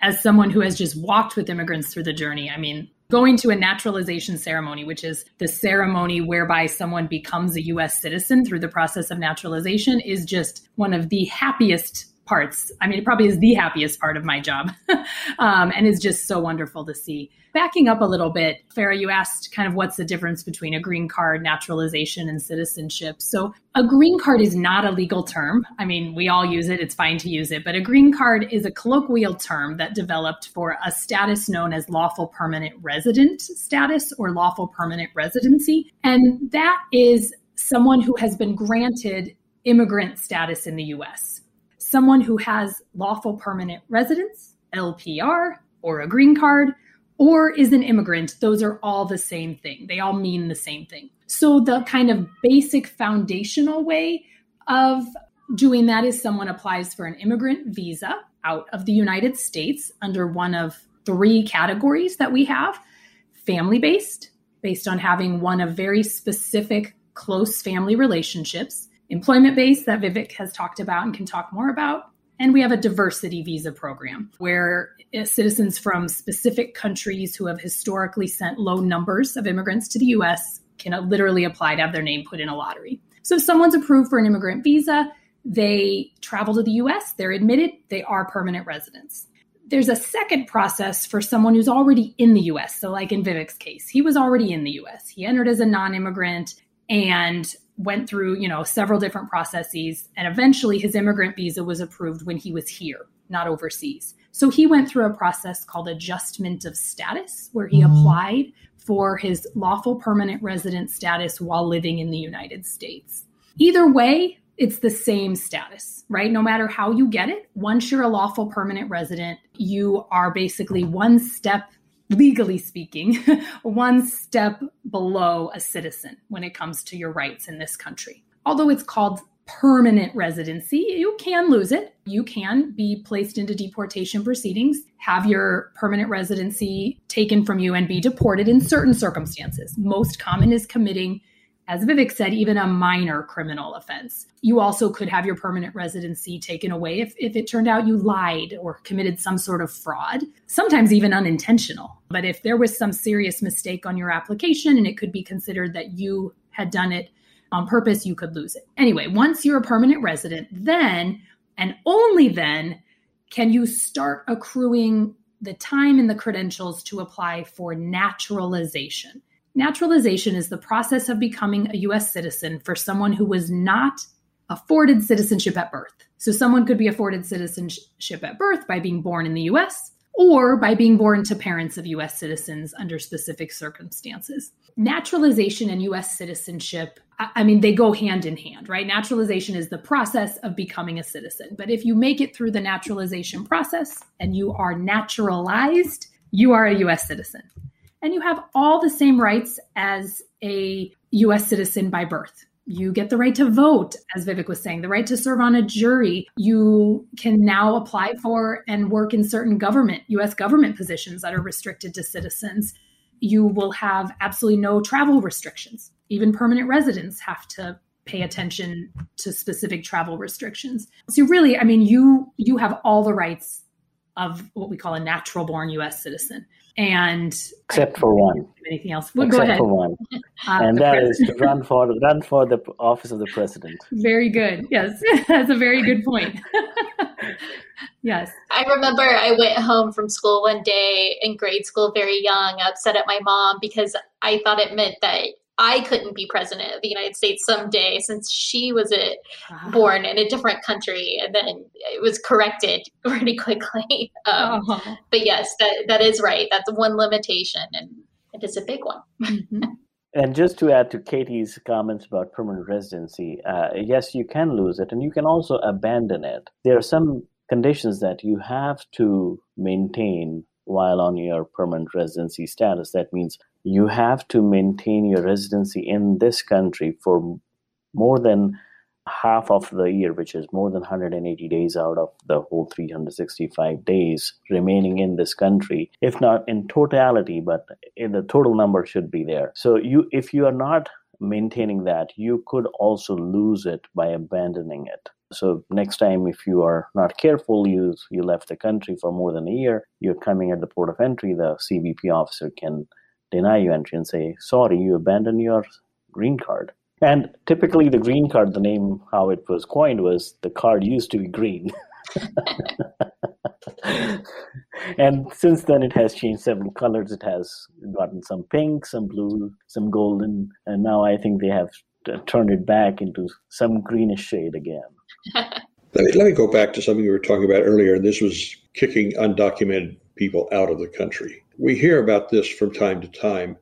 as someone who has just walked with immigrants through the journey, I mean, going to a naturalization ceremony, which is the ceremony whereby someone becomes a US citizen through the process of naturalization, is just one of the happiest parts. I mean, it probably is the happiest part of my job um, and is just so wonderful to see. Backing up a little bit, Farrah, you asked kind of what's the difference between a green card, naturalization, and citizenship. So, a green card is not a legal term. I mean, we all use it, it's fine to use it, but a green card is a colloquial term that developed for a status known as lawful permanent resident status or lawful permanent residency. And that is someone who has been granted immigrant status in the US someone who has lawful permanent residence, LPR, or a green card, or is an immigrant, those are all the same thing. They all mean the same thing. So, the kind of basic foundational way of doing that is someone applies for an immigrant visa out of the United States under one of three categories that we have family based, based on having one of very specific close family relationships employment base that Vivek has talked about and can talk more about. And we have a diversity visa program where eh, citizens from specific countries who have historically sent low numbers of immigrants to the US can uh, literally apply to have their name put in a lottery. So if someone's approved for an immigrant visa, they travel to the US, they're admitted, they are permanent residents. There's a second process for someone who's already in the US. So, like in Vivek's case, he was already in the US. He entered as a non immigrant and went through, you know, several different processes and eventually his immigrant visa was approved when he was here, not overseas. So he went through a process called adjustment of status where he mm-hmm. applied for his lawful permanent resident status while living in the United States. Either way, it's the same status, right? No matter how you get it, once you're a lawful permanent resident, you are basically one step legally speaking, one step below a citizen when it comes to your rights in this country. Although it's called permanent residency, you can lose it. You can be placed into deportation proceedings, have your permanent residency taken from you, and be deported in certain circumstances. Most common is committing as Vivek said, even a minor criminal offense. You also could have your permanent residency taken away if, if it turned out you lied or committed some sort of fraud, sometimes even unintentional. But if there was some serious mistake on your application and it could be considered that you had done it on purpose, you could lose it. Anyway, once you're a permanent resident, then and only then can you start accruing the time and the credentials to apply for naturalization. Naturalization is the process of becoming a US citizen for someone who was not afforded citizenship at birth. So, someone could be afforded citizenship at birth by being born in the US or by being born to parents of US citizens under specific circumstances. Naturalization and US citizenship, I mean, they go hand in hand, right? Naturalization is the process of becoming a citizen. But if you make it through the naturalization process and you are naturalized, you are a US citizen and you have all the same rights as a US citizen by birth. You get the right to vote, as Vivek was saying, the right to serve on a jury. You can now apply for and work in certain government, US government positions that are restricted to citizens. You will have absolutely no travel restrictions. Even permanent residents have to pay attention to specific travel restrictions. So really, I mean, you you have all the rights of what we call a natural born US citizen. And except for one. Anything else? Well, except for one. Uh, and that is to run for run for the office of the president. Very good. Yes. That's a very good point. yes. I remember I went home from school one day in grade school very young, upset at my mom because I thought it meant that I couldn't be president of the United States someday since she was a, wow. born in a different country. And then it was corrected pretty quickly. Um, oh. But yes, that, that is right. That's one limitation, and it is a big one. Mm-hmm. And just to add to Katie's comments about permanent residency, uh, yes, you can lose it and you can also abandon it. There are some conditions that you have to maintain while on your permanent residency status. That means you have to maintain your residency in this country for more than half of the year, which is more than 180 days out of the whole 365 days remaining in this country, if not in totality, but in the total number should be there. So you, if you are not maintaining that, you could also lose it by abandoning it. So next time, if you are not careful, you you left the country for more than a year, you're coming at the port of entry, the CBP officer can deny you entry and say, sorry, you abandoned your green card. And typically, the green card, the name how it was coined was the card used to be green. and since then, it has changed several colors. It has gotten some pink, some blue, some golden, and now I think they have turned it back into some greenish shade again. let, me, let me go back to something you were talking about earlier. This was kicking undocumented people out of the country. We hear about this from time to time,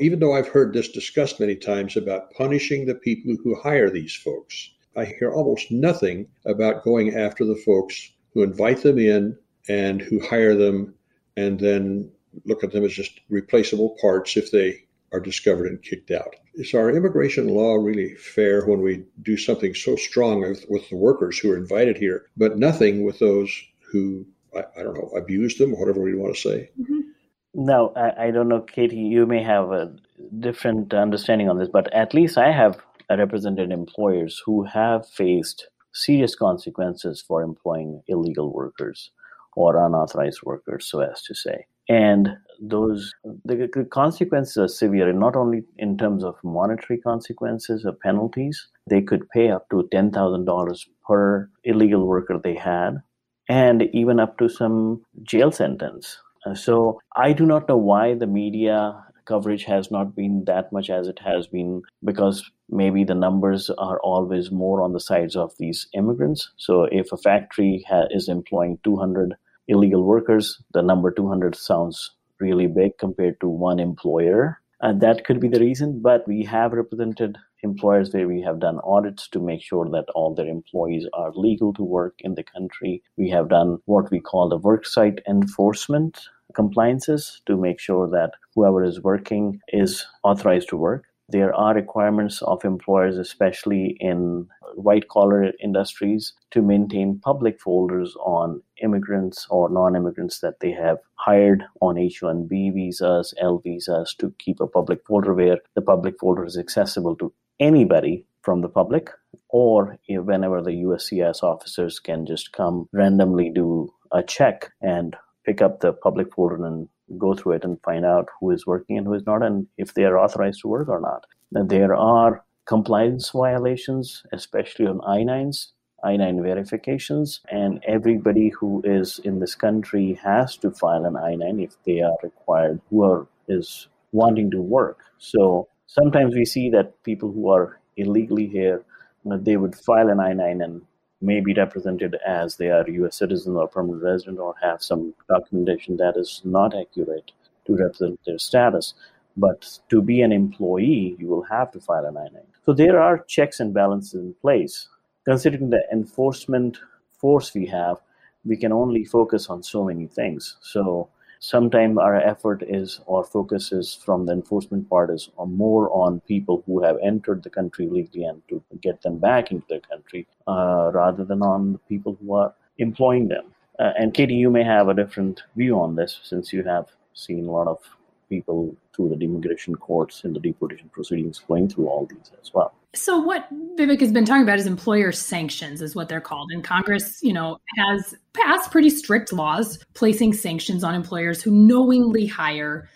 even though I've heard this discussed many times about punishing the people who hire these folks. I hear almost nothing about going after the folks who invite them in and who hire them and then look at them as just replaceable parts if they are discovered and kicked out. Is our immigration law really fair when we do something so strong with, with the workers who are invited here, but nothing with those who, I, I don't know, abuse them, or whatever we want to say? Mm-hmm. No, I, I don't know, Katie. You may have a different understanding on this, but at least I have represented employers who have faced serious consequences for employing illegal workers or unauthorized workers, so as to say. And those the, the consequences are severe, not only in terms of monetary consequences or penalties. They could pay up to ten thousand dollars per illegal worker they had, and even up to some jail sentence Uh, so I do not know why the media coverage has not been that much as it has been because maybe the numbers are always more on the sides of these immigrants. So if a factory ha- is employing 200 illegal workers, the number 200 sounds really big compared to one employer. And that could be the reason, but we have represented employers where we have done audits to make sure that all their employees are legal to work in the country. We have done what we call the worksite enforcement compliances to make sure that whoever is working is authorized to work. There are requirements of employers, especially in white collar industries, to maintain public folders on immigrants or non immigrants that they have hired on H 1B visas, L visas, to keep a public folder where the public folder is accessible to anybody from the public, or whenever the USCIS officers can just come randomly do a check and pick up the public folder and go through it and find out who is working and who is not, and if they are authorized to work or not. Now, there are compliance violations, especially on I 9s, I 9 verifications, and everybody who is in this country has to file an I 9 if they are required, who are, is wanting to work. So sometimes we see that people who are illegally here, they would file an I 9 and may be represented as they are US citizen or permanent resident or have some documentation that is not accurate to represent their status. But to be an employee, you will have to file an I 9. So there are checks and balances in place. Considering the enforcement force we have, we can only focus on so many things. So sometimes our effort is or focus is from the enforcement part is more on people who have entered the country legally and to get them back into their country uh, rather than on the people who are employing them. Uh, and Katie, you may have a different view on this since you have seen a lot of people through the immigration courts in the deportation proceedings going through all these as well. So what Vivek has been talking about is employer sanctions is what they're called. And Congress, you know, has passed pretty strict laws placing sanctions on employers who knowingly hire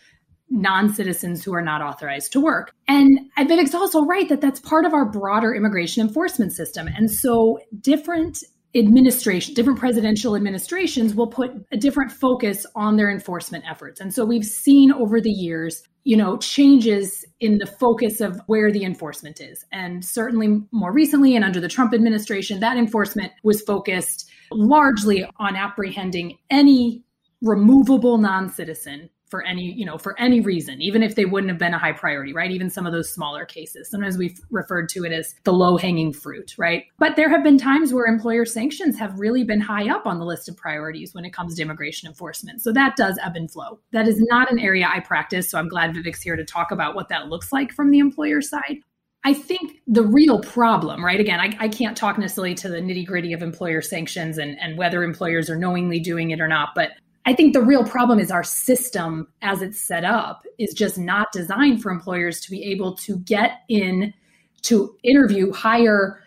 non-citizens who are not authorized to work. And Vivek's also right that that's part of our broader immigration enforcement system. And so different administration, different presidential administrations will put a different focus on their enforcement efforts. And so we've seen over the years, you know, changes in the focus of where the enforcement is. And certainly more recently and under the Trump administration, that enforcement was focused largely on apprehending any removable non-citizen for any you know for any reason even if they wouldn't have been a high priority right? Even some of those smaller cases. Sometimes we've referred to it as the low hanging fruit right? But there have been times where employer sanctions have really been high up on the list of priorities when it comes to immigration enforcement. So that does ebb and flow. That is not an area i practice so i'm glad vivek's here to talk about what that looks like from the employer side. I think the real problem, right? Again, I, I can't talk necessarily to the nitty gritty of employer sanctions and, and whether employers are knowingly doing it or not, but I think the real problem is our system as it's set up is just not designed for employers to be able to get in to interview, hire,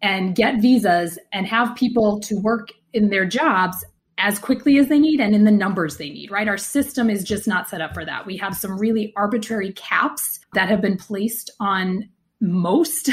and get visas and have people to work in their jobs as quickly as they need and in the numbers they need, right? Our system is just not set up for that. We have some really arbitrary caps that have been placed on most.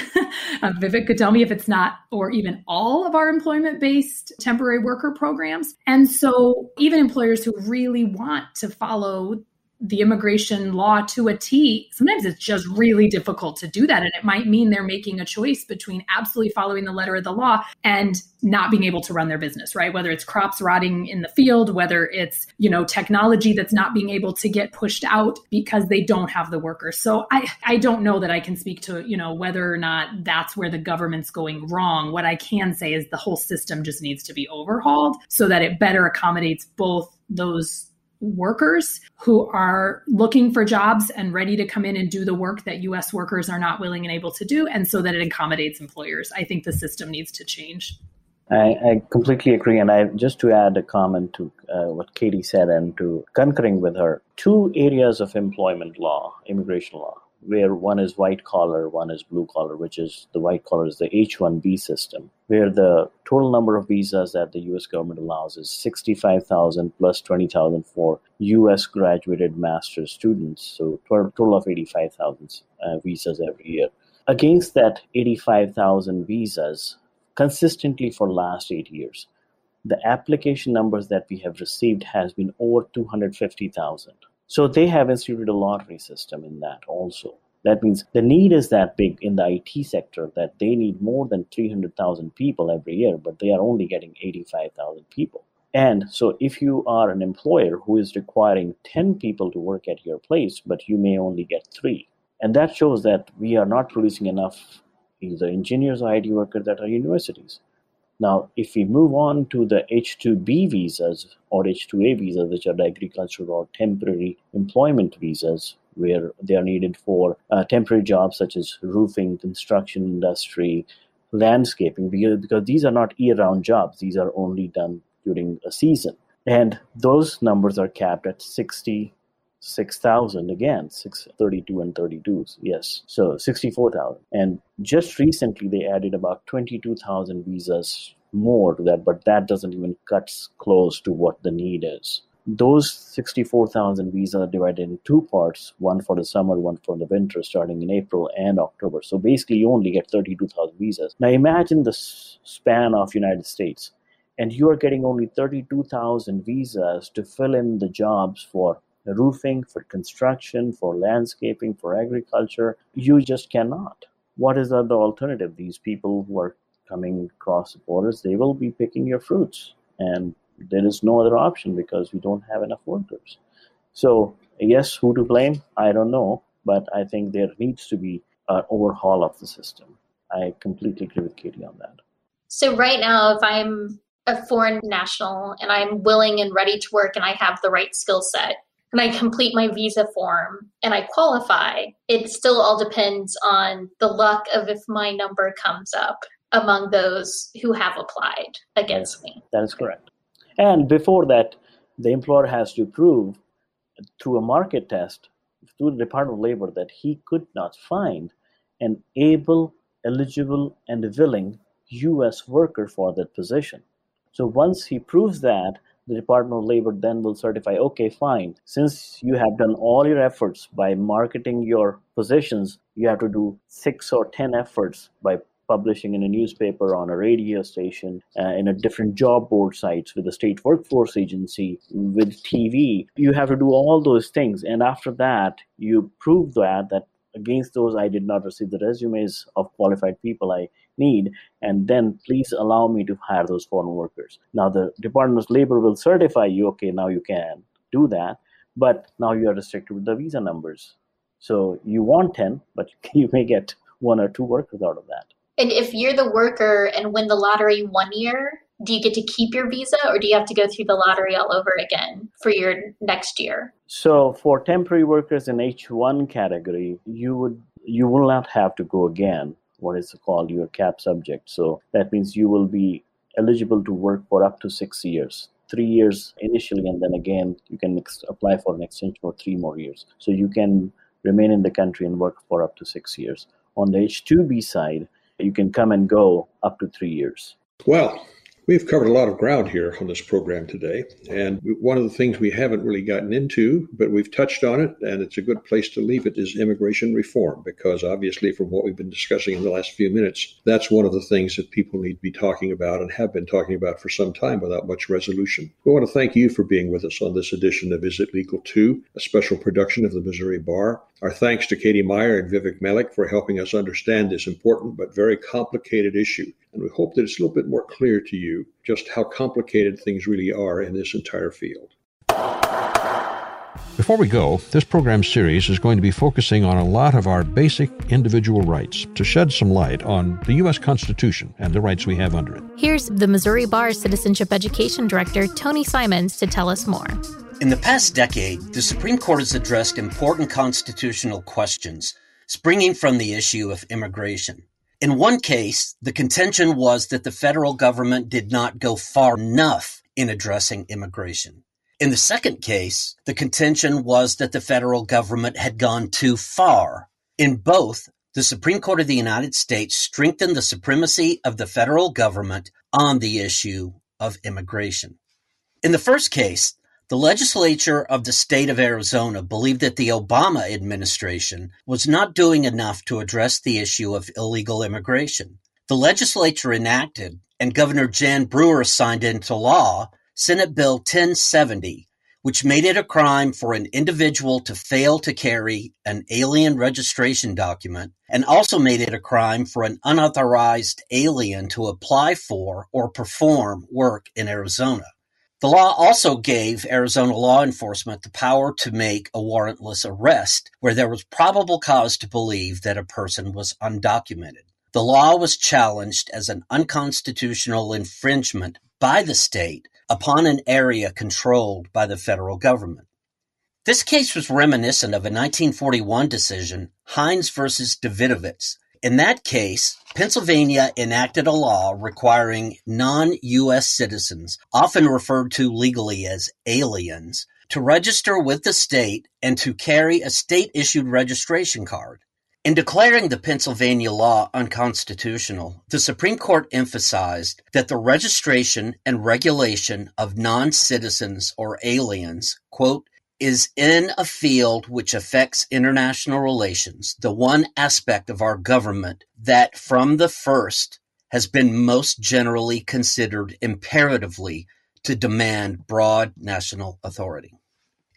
uh, Vivek could tell me if it's not, or even all of our employment based temporary worker programs. And so, even employers who really want to follow the immigration law to a T, sometimes it's just really difficult to do that. And it might mean they're making a choice between absolutely following the letter of the law and not being able to run their business, right? Whether it's crops rotting in the field, whether it's, you know, technology that's not being able to get pushed out because they don't have the workers. So I, I don't know that I can speak to, you know, whether or not that's where the government's going wrong. What I can say is the whole system just needs to be overhauled so that it better accommodates both those workers who are looking for jobs and ready to come in and do the work that US workers are not willing and able to do, and so that it accommodates employers. I think the system needs to change. I, I completely agree. And I just to add a comment to uh, what Katie said and to concurring with her, two areas of employment law, immigration law where one is white collar, one is blue collar, which is the white collar is the H 1B system, where the total number of visas that the US government allows is 65,000 plus 20,000 for US graduated master's students. So, total of 85,000 uh, visas every year. Against that 85,000 visas, consistently for last eight years, the application numbers that we have received has been over 250,000 So they have instituted a lottery system in that also. That means the need is that big in the IT sector that they need more than 300,000 people every year, but they are only getting 85,000 people. And so if you are an employer who is requiring 10 people to work at your place, but you may only get three, and that shows that we are not producing enough either engineers or IT workers at our universities. Now, if we move on to the H2B visas or H2A visas, which are the agricultural or temporary employment visas, where they are needed for uh, temporary jobs such as roofing, construction industry, landscaping, because, because these are not year round jobs, these are only done during a season. And those numbers are capped at 60 6,000 again, 632 and 32, yes. So 64,000. And just recently they added about 22,000 visas more to that, but that doesn't even cut close to what the need is. Those 64,000 visas are divided in two parts, one for the summer, one for the winter, starting in April and October. So basically you only get 32,000 visas. Now imagine the span of United States and you are getting only 32,000 visas to fill in the jobs for roofing, for construction, for landscaping, for agriculture. You just cannot. What is the alternative? These people who are coming across the borders, they will be picking your fruits. And there is no other option because we don't have enough workers. So, yes, who to blame? I don't know. But I think there needs to be an overhaul of the system. I completely agree with Katie on that. So, right now, if I'm a foreign national and I'm willing and ready to work and I have the right skill set, and I complete my visa form and I qualify, it still all depends on the luck of if my number comes up among those who have applied against me. That is correct. And before that, the employer has to prove through a market test through the Department of Labor that he could not find an able, eligible, and willing U.S. worker for that position. So once he proves that, the Department of Labor then will certify, okay, fine. Since you have done all your efforts by marketing your positions, you have to do six or 10 efforts by publishing in a newspaper, on a radio station, uh, in a different job board sites with the state workforce agency, with TV. You have to do all those things. And after that, you prove that, that against those, I did not receive the resumes of qualified people I need, and then please allow me to hire those foreign workers. Now, the Department of Labor will certify you, okay, now you can do that, but now you are restricted with the visa numbers. So you want 10, but you may get one or two workers out of that. And if you're the worker and win the lottery one year, do you get to keep your visa or do you have to go through the lottery all over again for your next year? So for temporary workers in H1 category, you would you will not have to go again. What is called your cap subject. So that means you will be eligible to work for up to six years. Three years initially, and then again you can ex- apply for an extension for three more years. So you can remain in the country and work for up to six years. On the H2B side, you can come and go up to three years. Well, We've covered a lot of ground here on this program today. And one of the things we haven't really gotten into, but we've touched on it, and it's a good place to leave it, is immigration reform. Because obviously, from what we've been discussing in the last few minutes, that's one of the things that people need to be talking about and have been talking about for some time without much resolution. We want to thank you for being with us on this edition of Is It Legal Too, a special production of the Missouri Bar. Our thanks to Katie Meyer and Vivek Malik for helping us understand this important but very complicated issue. And we hope that it's a little bit more clear to you just how complicated things really are in this entire field. Before we go, this program series is going to be focusing on a lot of our basic individual rights to shed some light on the U.S. Constitution and the rights we have under it. Here's the Missouri Bar Citizenship Education Director, Tony Simones, to tell us more. In the past decade, the Supreme Court has addressed important constitutional questions springing from the issue of immigration. In one case, the contention was that the federal government did not go far enough in addressing immigration. In the second case, the contention was that the federal government had gone too far. In both, the Supreme Court of the United States strengthened the supremacy of the federal government on the issue of immigration. In the first case, the legislature of the state of Arizona believed that the Obama administration was not doing enough to address the issue of illegal immigration. The legislature enacted, and Governor Jan Brewer signed into law, Senate Bill 1070, which made it a crime for an individual to fail to carry an alien registration document and also made it a crime for an unauthorized alien to apply for or perform work in Arizona. The law also gave Arizona law enforcement the power to make a warrantless arrest where there was probable cause to believe that a person was undocumented. The law was challenged as an unconstitutional infringement by the state upon an area controlled by the federal government. This case was reminiscent of a 1941 decision, Hines versus Davidowitz. In that case, Pennsylvania enacted a law requiring non-U.S. citizens, often referred to legally as aliens, to register with the state and to carry a state-issued registration card. In declaring the Pennsylvania law unconstitutional, the Supreme Court emphasized that the registration and regulation of non-citizens or aliens, quote, is in a field which affects international relations, the one aspect of our government that from the first has been most generally considered imperatively to demand broad national authority.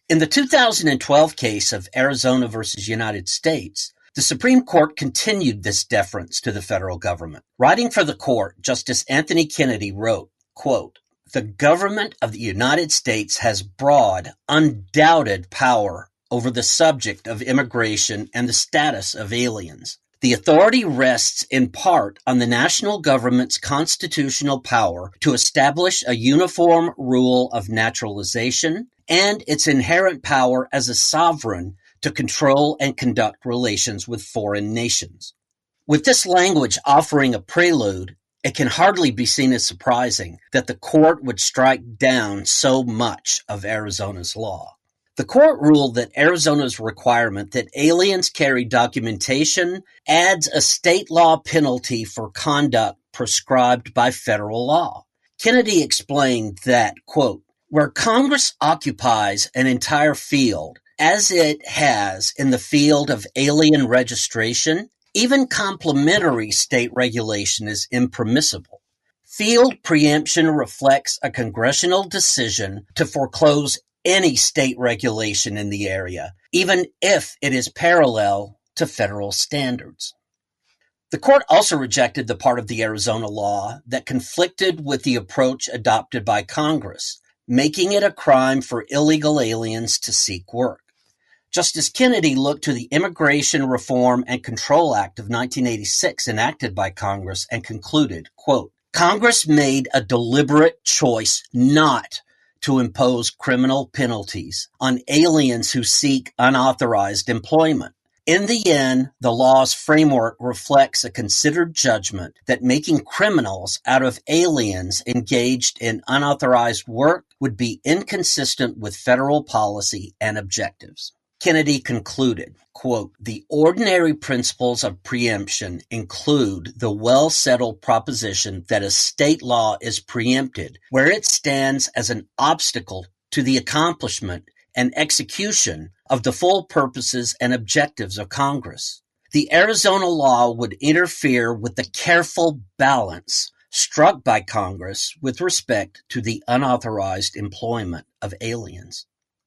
In the 2012 case of Arizona versus United States, the Supreme Court continued this deference to the federal government. Writing for the court, Justice Anthony Kennedy wrote, quote, the government of the United States has broad, undoubted power over the subject of immigration and the status of aliens. The authority rests in part on the national government's constitutional power to establish a uniform rule of naturalization and its inherent power as a sovereign to control and conduct relations with foreign nations. With this language offering a prelude, it can hardly be seen as surprising that the court would strike down so much of Arizona's law. The court ruled that Arizona's requirement that aliens carry documentation adds a state law penalty for conduct prescribed by federal law. Kennedy explained that, quote, where Congress occupies an entire field, as it has in the field of alien registration, even complementary state regulation is impermissible. Field preemption reflects a congressional decision to foreclose any state regulation in the area, even if it is parallel to federal standards. The court also rejected the part of the Arizona law that conflicted with the approach adopted by Congress, making it a crime for illegal aliens to seek work. Justice Kennedy looked to the Immigration Reform and Control Act of 1986 enacted by Congress and concluded, quote, Congress made a deliberate choice not to impose criminal penalties on aliens who seek unauthorized employment. In the end, the law's framework reflects a considered judgment that making criminals out of aliens engaged in unauthorized work would be inconsistent with federal policy and objectives. Kennedy concluded, The ordinary principles of preemption include the well-settled proposition that a state law is preempted where it stands as an obstacle to the accomplishment and execution of the full purposes and objectives of Congress. The Arizona law would interfere with the careful balance struck by Congress with respect to the unauthorized employment of aliens.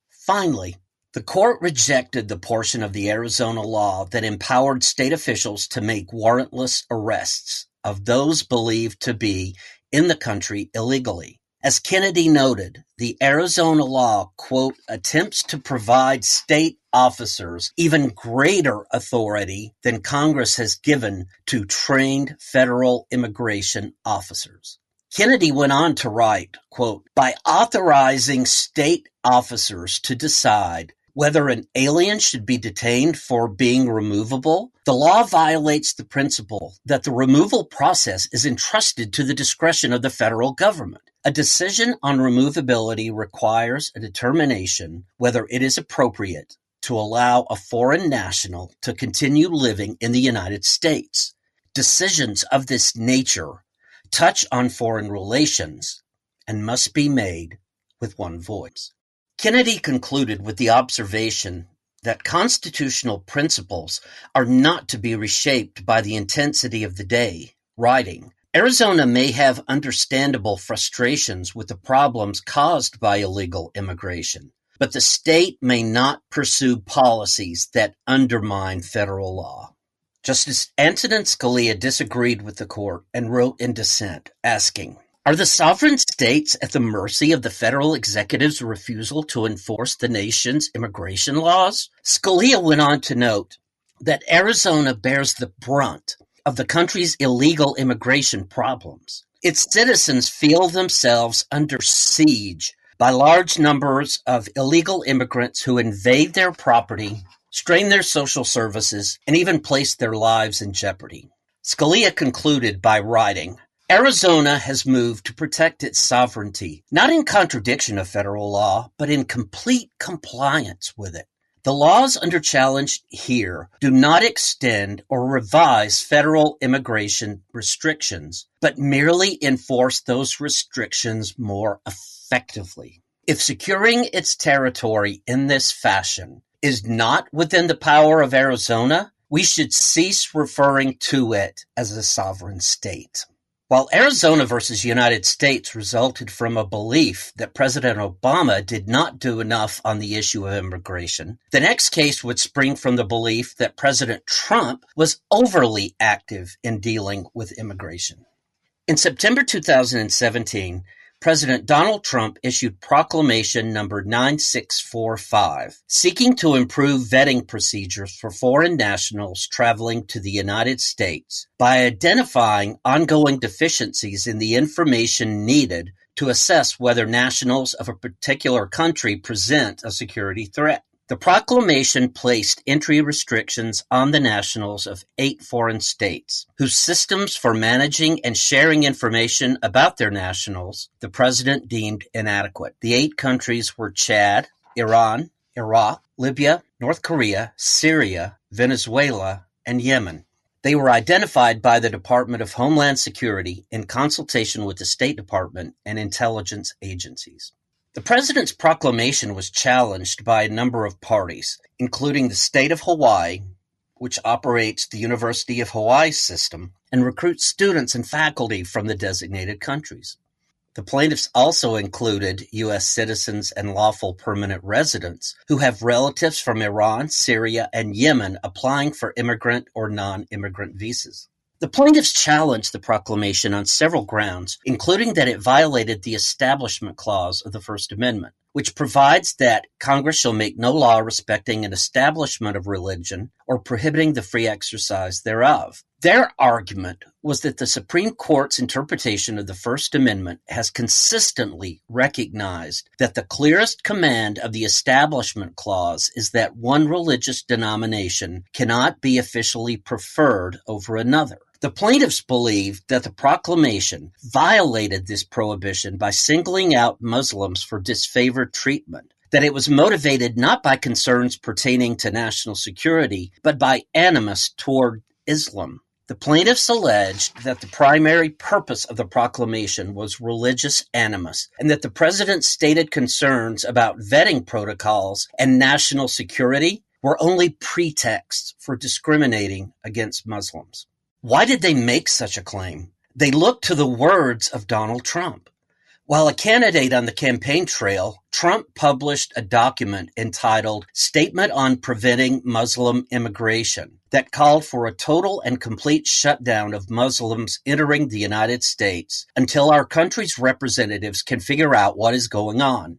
Finally, the court rejected the portion of the Arizona law that empowered state officials to make warrantless arrests of those believed to be in the country illegally. As Kennedy noted, the Arizona law, quote, attempts to provide state officers even greater authority than Congress has given to trained federal immigration officers. Kennedy went on to write, quote, by authorizing state officers to decide whether an alien should be detained for being removable, the law violates the principle that the removal process is entrusted to the discretion of the federal government. A decision on removability requires a determination whether it is appropriate to allow a foreign national to continue living in the United States. Decisions of this nature touch on foreign relations and must be made with one voice. Kennedy concluded with the observation that constitutional principles are not to be reshaped by the intensity of the day, writing, Arizona may have understandable frustrations with the problems caused by illegal immigration, but the state may not pursue policies that undermine federal law. Justice Antonin Scalia disagreed with the court and wrote in dissent, asking, Are the sovereign states at the mercy of the federal executive's refusal to enforce the nation's immigration laws? Scalia went on to note that Arizona bears the brunt of the country's illegal immigration problems. Its citizens feel themselves under siege by large numbers of illegal immigrants who invade their property, strain their social services, and even place their lives in jeopardy. Scalia concluded by writing, Arizona has moved to protect its sovereignty, not in contradiction of federal law, but in complete compliance with it. The laws under challenge here do not extend or revise federal immigration restrictions, but merely enforce those restrictions more effectively. If securing its territory in this fashion is not within the power of Arizona, we should cease referring to it as a sovereign state. While Arizona versus United States resulted from a belief that President Obama did not do enough on the issue of immigration, the next case would spring from the belief that President Trump was overly active in dealing with immigration. In September 2017, President Donald Trump issued Proclamation number 9645, seeking to improve vetting procedures for foreign nationals traveling to the United States by identifying ongoing deficiencies in the information needed to assess whether nationals of a particular country present a security threat. The proclamation placed entry restrictions on the nationals of eight foreign states, whose systems for managing and sharing information about their nationals the president deemed inadequate. The eight countries were Chad, Iran, Iraq, Libya, North Korea, Syria, Venezuela, and Yemen. They were identified by the Department of Homeland Security in consultation with the State Department and intelligence agencies. The president's proclamation was challenged by a number of parties, including the state of Hawaii, which operates the University of Hawaii system and recruits students and faculty from the designated countries. The plaintiffs also included U.S. citizens and lawful permanent residents who have relatives from Iran, Syria, and Yemen applying for immigrant or non immigrant visas. The plaintiffs challenged the proclamation on several grounds, including that it violated the Establishment Clause of the First Amendment, which provides that Congress shall make no law respecting an establishment of religion or prohibiting the free exercise thereof. Their argument was that the Supreme Court's interpretation of the First Amendment has consistently recognized that the clearest command of the Establishment Clause is that one religious denomination cannot be officially preferred over another. The plaintiffs believed that the proclamation violated this prohibition by singling out Muslims for disfavored treatment, that it was motivated not by concerns pertaining to national security, but by animus toward Islam. The plaintiffs alleged that the primary purpose of the proclamation was religious animus, and that the president's stated concerns about vetting protocols and national security were only pretexts for discriminating against Muslims. Why did they make such a claim? They looked to the words of Donald Trump. While a candidate on the campaign trail, Trump published a document entitled Statement on Preventing Muslim Immigration that called for a total and complete shutdown of Muslims entering the United States until our country's representatives can figure out what is going on.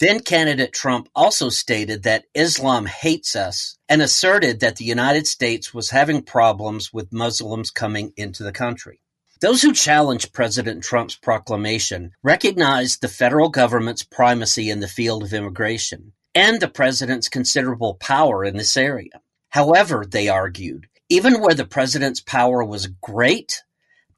Then candidate Trump also stated that Islam hates us and asserted that the United States was having problems with Muslims coming into the country. Those who challenged President Trump's proclamation recognized the federal government's primacy in the field of immigration and the president's considerable power in this area. However, they argued, even where the president's power was great,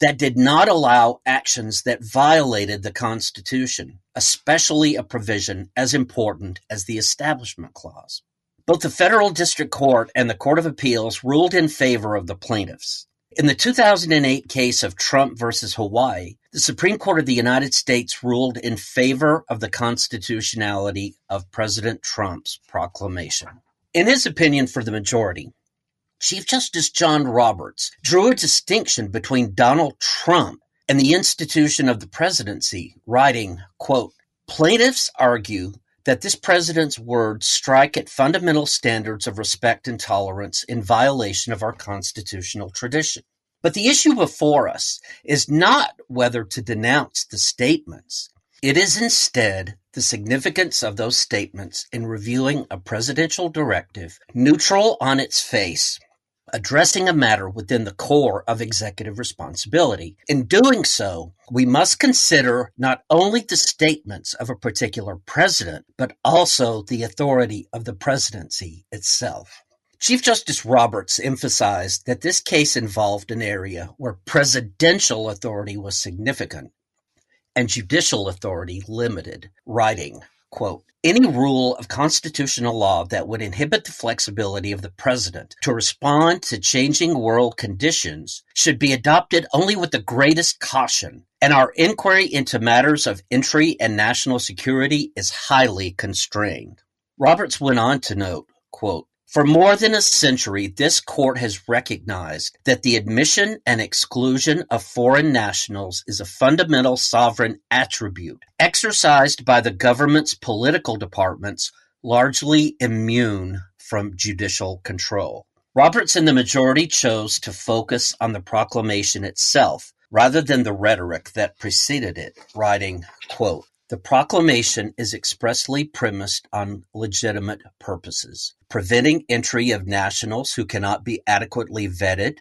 that did not allow actions that violated the Constitution, especially a provision as important as the Establishment Clause. Both the Federal District Court and the Court of Appeals ruled in favor of the plaintiffs. In the 2008 case of Trump versus Hawaii, the Supreme Court of the United States ruled in favor of the constitutionality of President Trump's proclamation. In his opinion for the majority, Chief Justice John Roberts drew a distinction between Donald Trump and the institution of the presidency, writing, Plaintiffs argue that this president's words strike at fundamental standards of respect and tolerance in violation of our constitutional tradition. But the issue before us is not whether to denounce the statements. It is instead the significance of those statements in reviewing a presidential directive neutral on its face addressing a matter within the core of executive responsibility. In doing so, we must consider not only the statements of a particular president, but also the authority of the presidency itself. Chief Justice Roberts emphasized that this case involved an area where presidential authority was significant and judicial authority limited, writing, quote, any rule of constitutional law that would inhibit the flexibility of the president to respond to changing world conditions should be adopted only with the greatest caution, and our inquiry into matters of entry and national security is highly constrained. Roberts went on to note, quote, for more than a century, this court has recognized that the admission and exclusion of foreign nationals is a fundamental sovereign attribute exercised by the government's political departments, largely immune from judicial control. Roberts and the majority chose to focus on the proclamation itself rather than the rhetoric that preceded it, writing, quote, the proclamation is expressly premised on legitimate purposes, preventing entry of nationals who cannot be adequately vetted,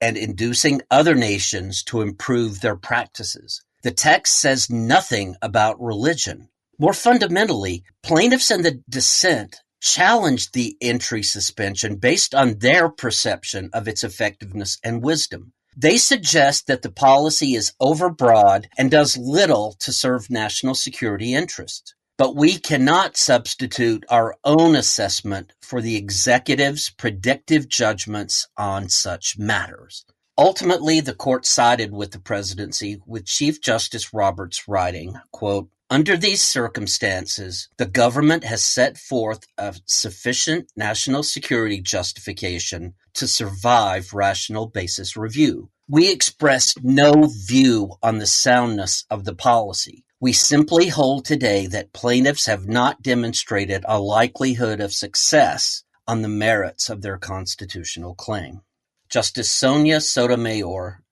and inducing other nations to improve their practices. The text says nothing about religion. More fundamentally, plaintiffs in the dissent challenged the entry suspension based on their perception of its effectiveness and wisdom. They suggest that the policy is overbroad and does little to serve national security interests. But we cannot substitute our own assessment for the executive's predictive judgments on such matters. Ultimately, the court sided with the presidency, with Chief Justice Roberts writing, quote, under these circumstances, the government has set forth a sufficient national security justification to survive rational basis review. We expressed no view on the soundness of the policy. We simply hold today that plaintiffs have not demonstrated a likelihood of success on the merits of their constitutional claim. Justice Sonia Sotomayor,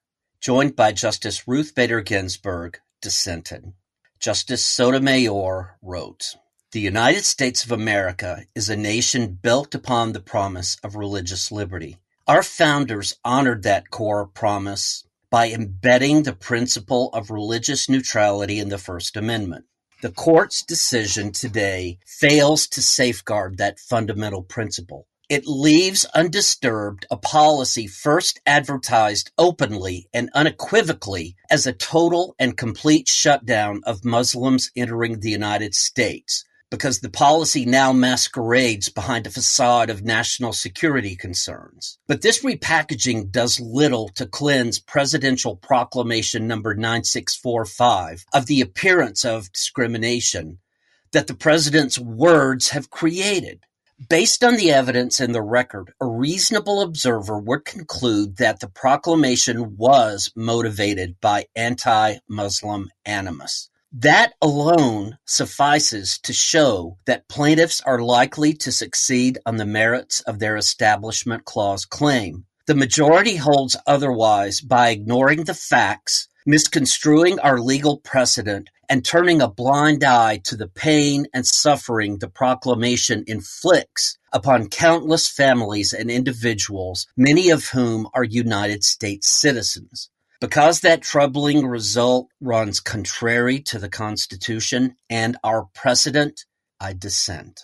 joined by Justice Ruth Bader Ginsburg, dissented. Justice Sotomayor wrote, The United States of America is a nation built upon the promise of religious liberty. Our founders honored that core promise by embedding the principle of religious neutrality in the First Amendment. The court's decision today fails to safeguard that fundamental principle. It leaves undisturbed a policy first advertised openly and unequivocally as a total and complete shutdown of Muslims entering the United States, because the policy now masquerades behind a facade of national security concerns. But this repackaging does little to cleanse Presidential Proclamation number 9645 of the appearance of discrimination that the president's words have created. Based on the evidence in the record, a reasonable observer would conclude that the proclamation was motivated by anti-Muslim animus. That alone suffices to show that plaintiffs are likely to succeed on the merits of their Establishment Clause claim. The majority holds otherwise by ignoring the facts misconstruing our legal precedent and turning a blind eye to the pain and suffering the proclamation inflicts upon countless families and individuals, many of whom are United States citizens. Because that troubling result runs contrary to the Constitution and our precedent, I dissent.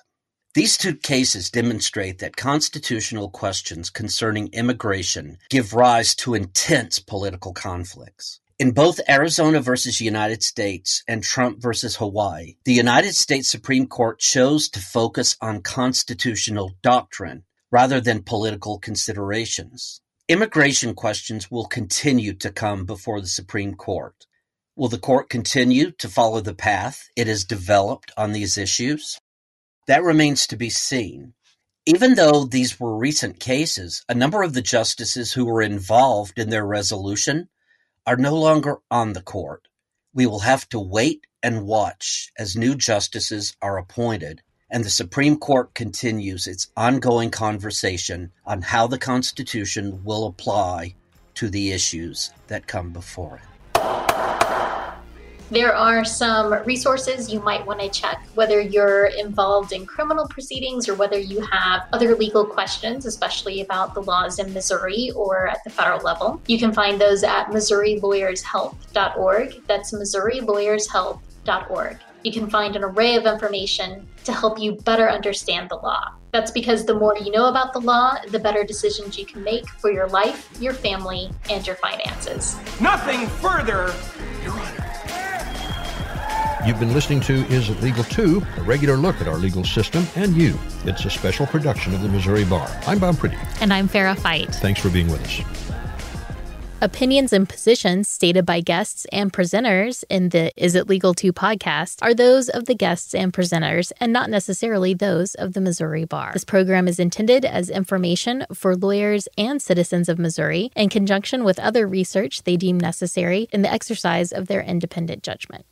These two cases demonstrate that constitutional questions concerning immigration give rise to intense political conflicts. In both Arizona versus United States and Trump versus Hawaii, the United States Supreme Court chose to focus on constitutional doctrine rather than political considerations. Immigration questions will continue to come before the Supreme Court. Will the court continue to follow the path it has developed on these issues? That remains to be seen. Even though these were recent cases, a number of the justices who were involved in their resolution are no longer on the court. We will have to wait and watch as new justices are appointed and the Supreme Court continues its ongoing conversation on how the Constitution will apply to the issues that come before it. There are some resources you might want to check, whether you're involved in criminal proceedings or whether you have other legal questions, especially about the laws in Missouri or at the federal level. You can find those at MissouriLawyersHelp.org. That's MissouriLawyersHelp.org. You can find an array of information to help you better understand the law. That's because the more you know about the law, the better decisions you can make for your life, your family, and your finances. Nothing further, Your Honor. You've been listening to Is It Legal Too, a regular look at our legal system and you. It's a special production of the Missouri Bar. I'm Bob Priddy. And I'm Farrah Fite. Thanks for being with us. Opinions and positions stated by guests and presenters in the Is It Legal Too podcast are those of the guests and presenters and not necessarily those of the Missouri Bar. This program is intended as information for lawyers and citizens of Missouri in conjunction with other research they deem necessary in the exercise of their independent judgment.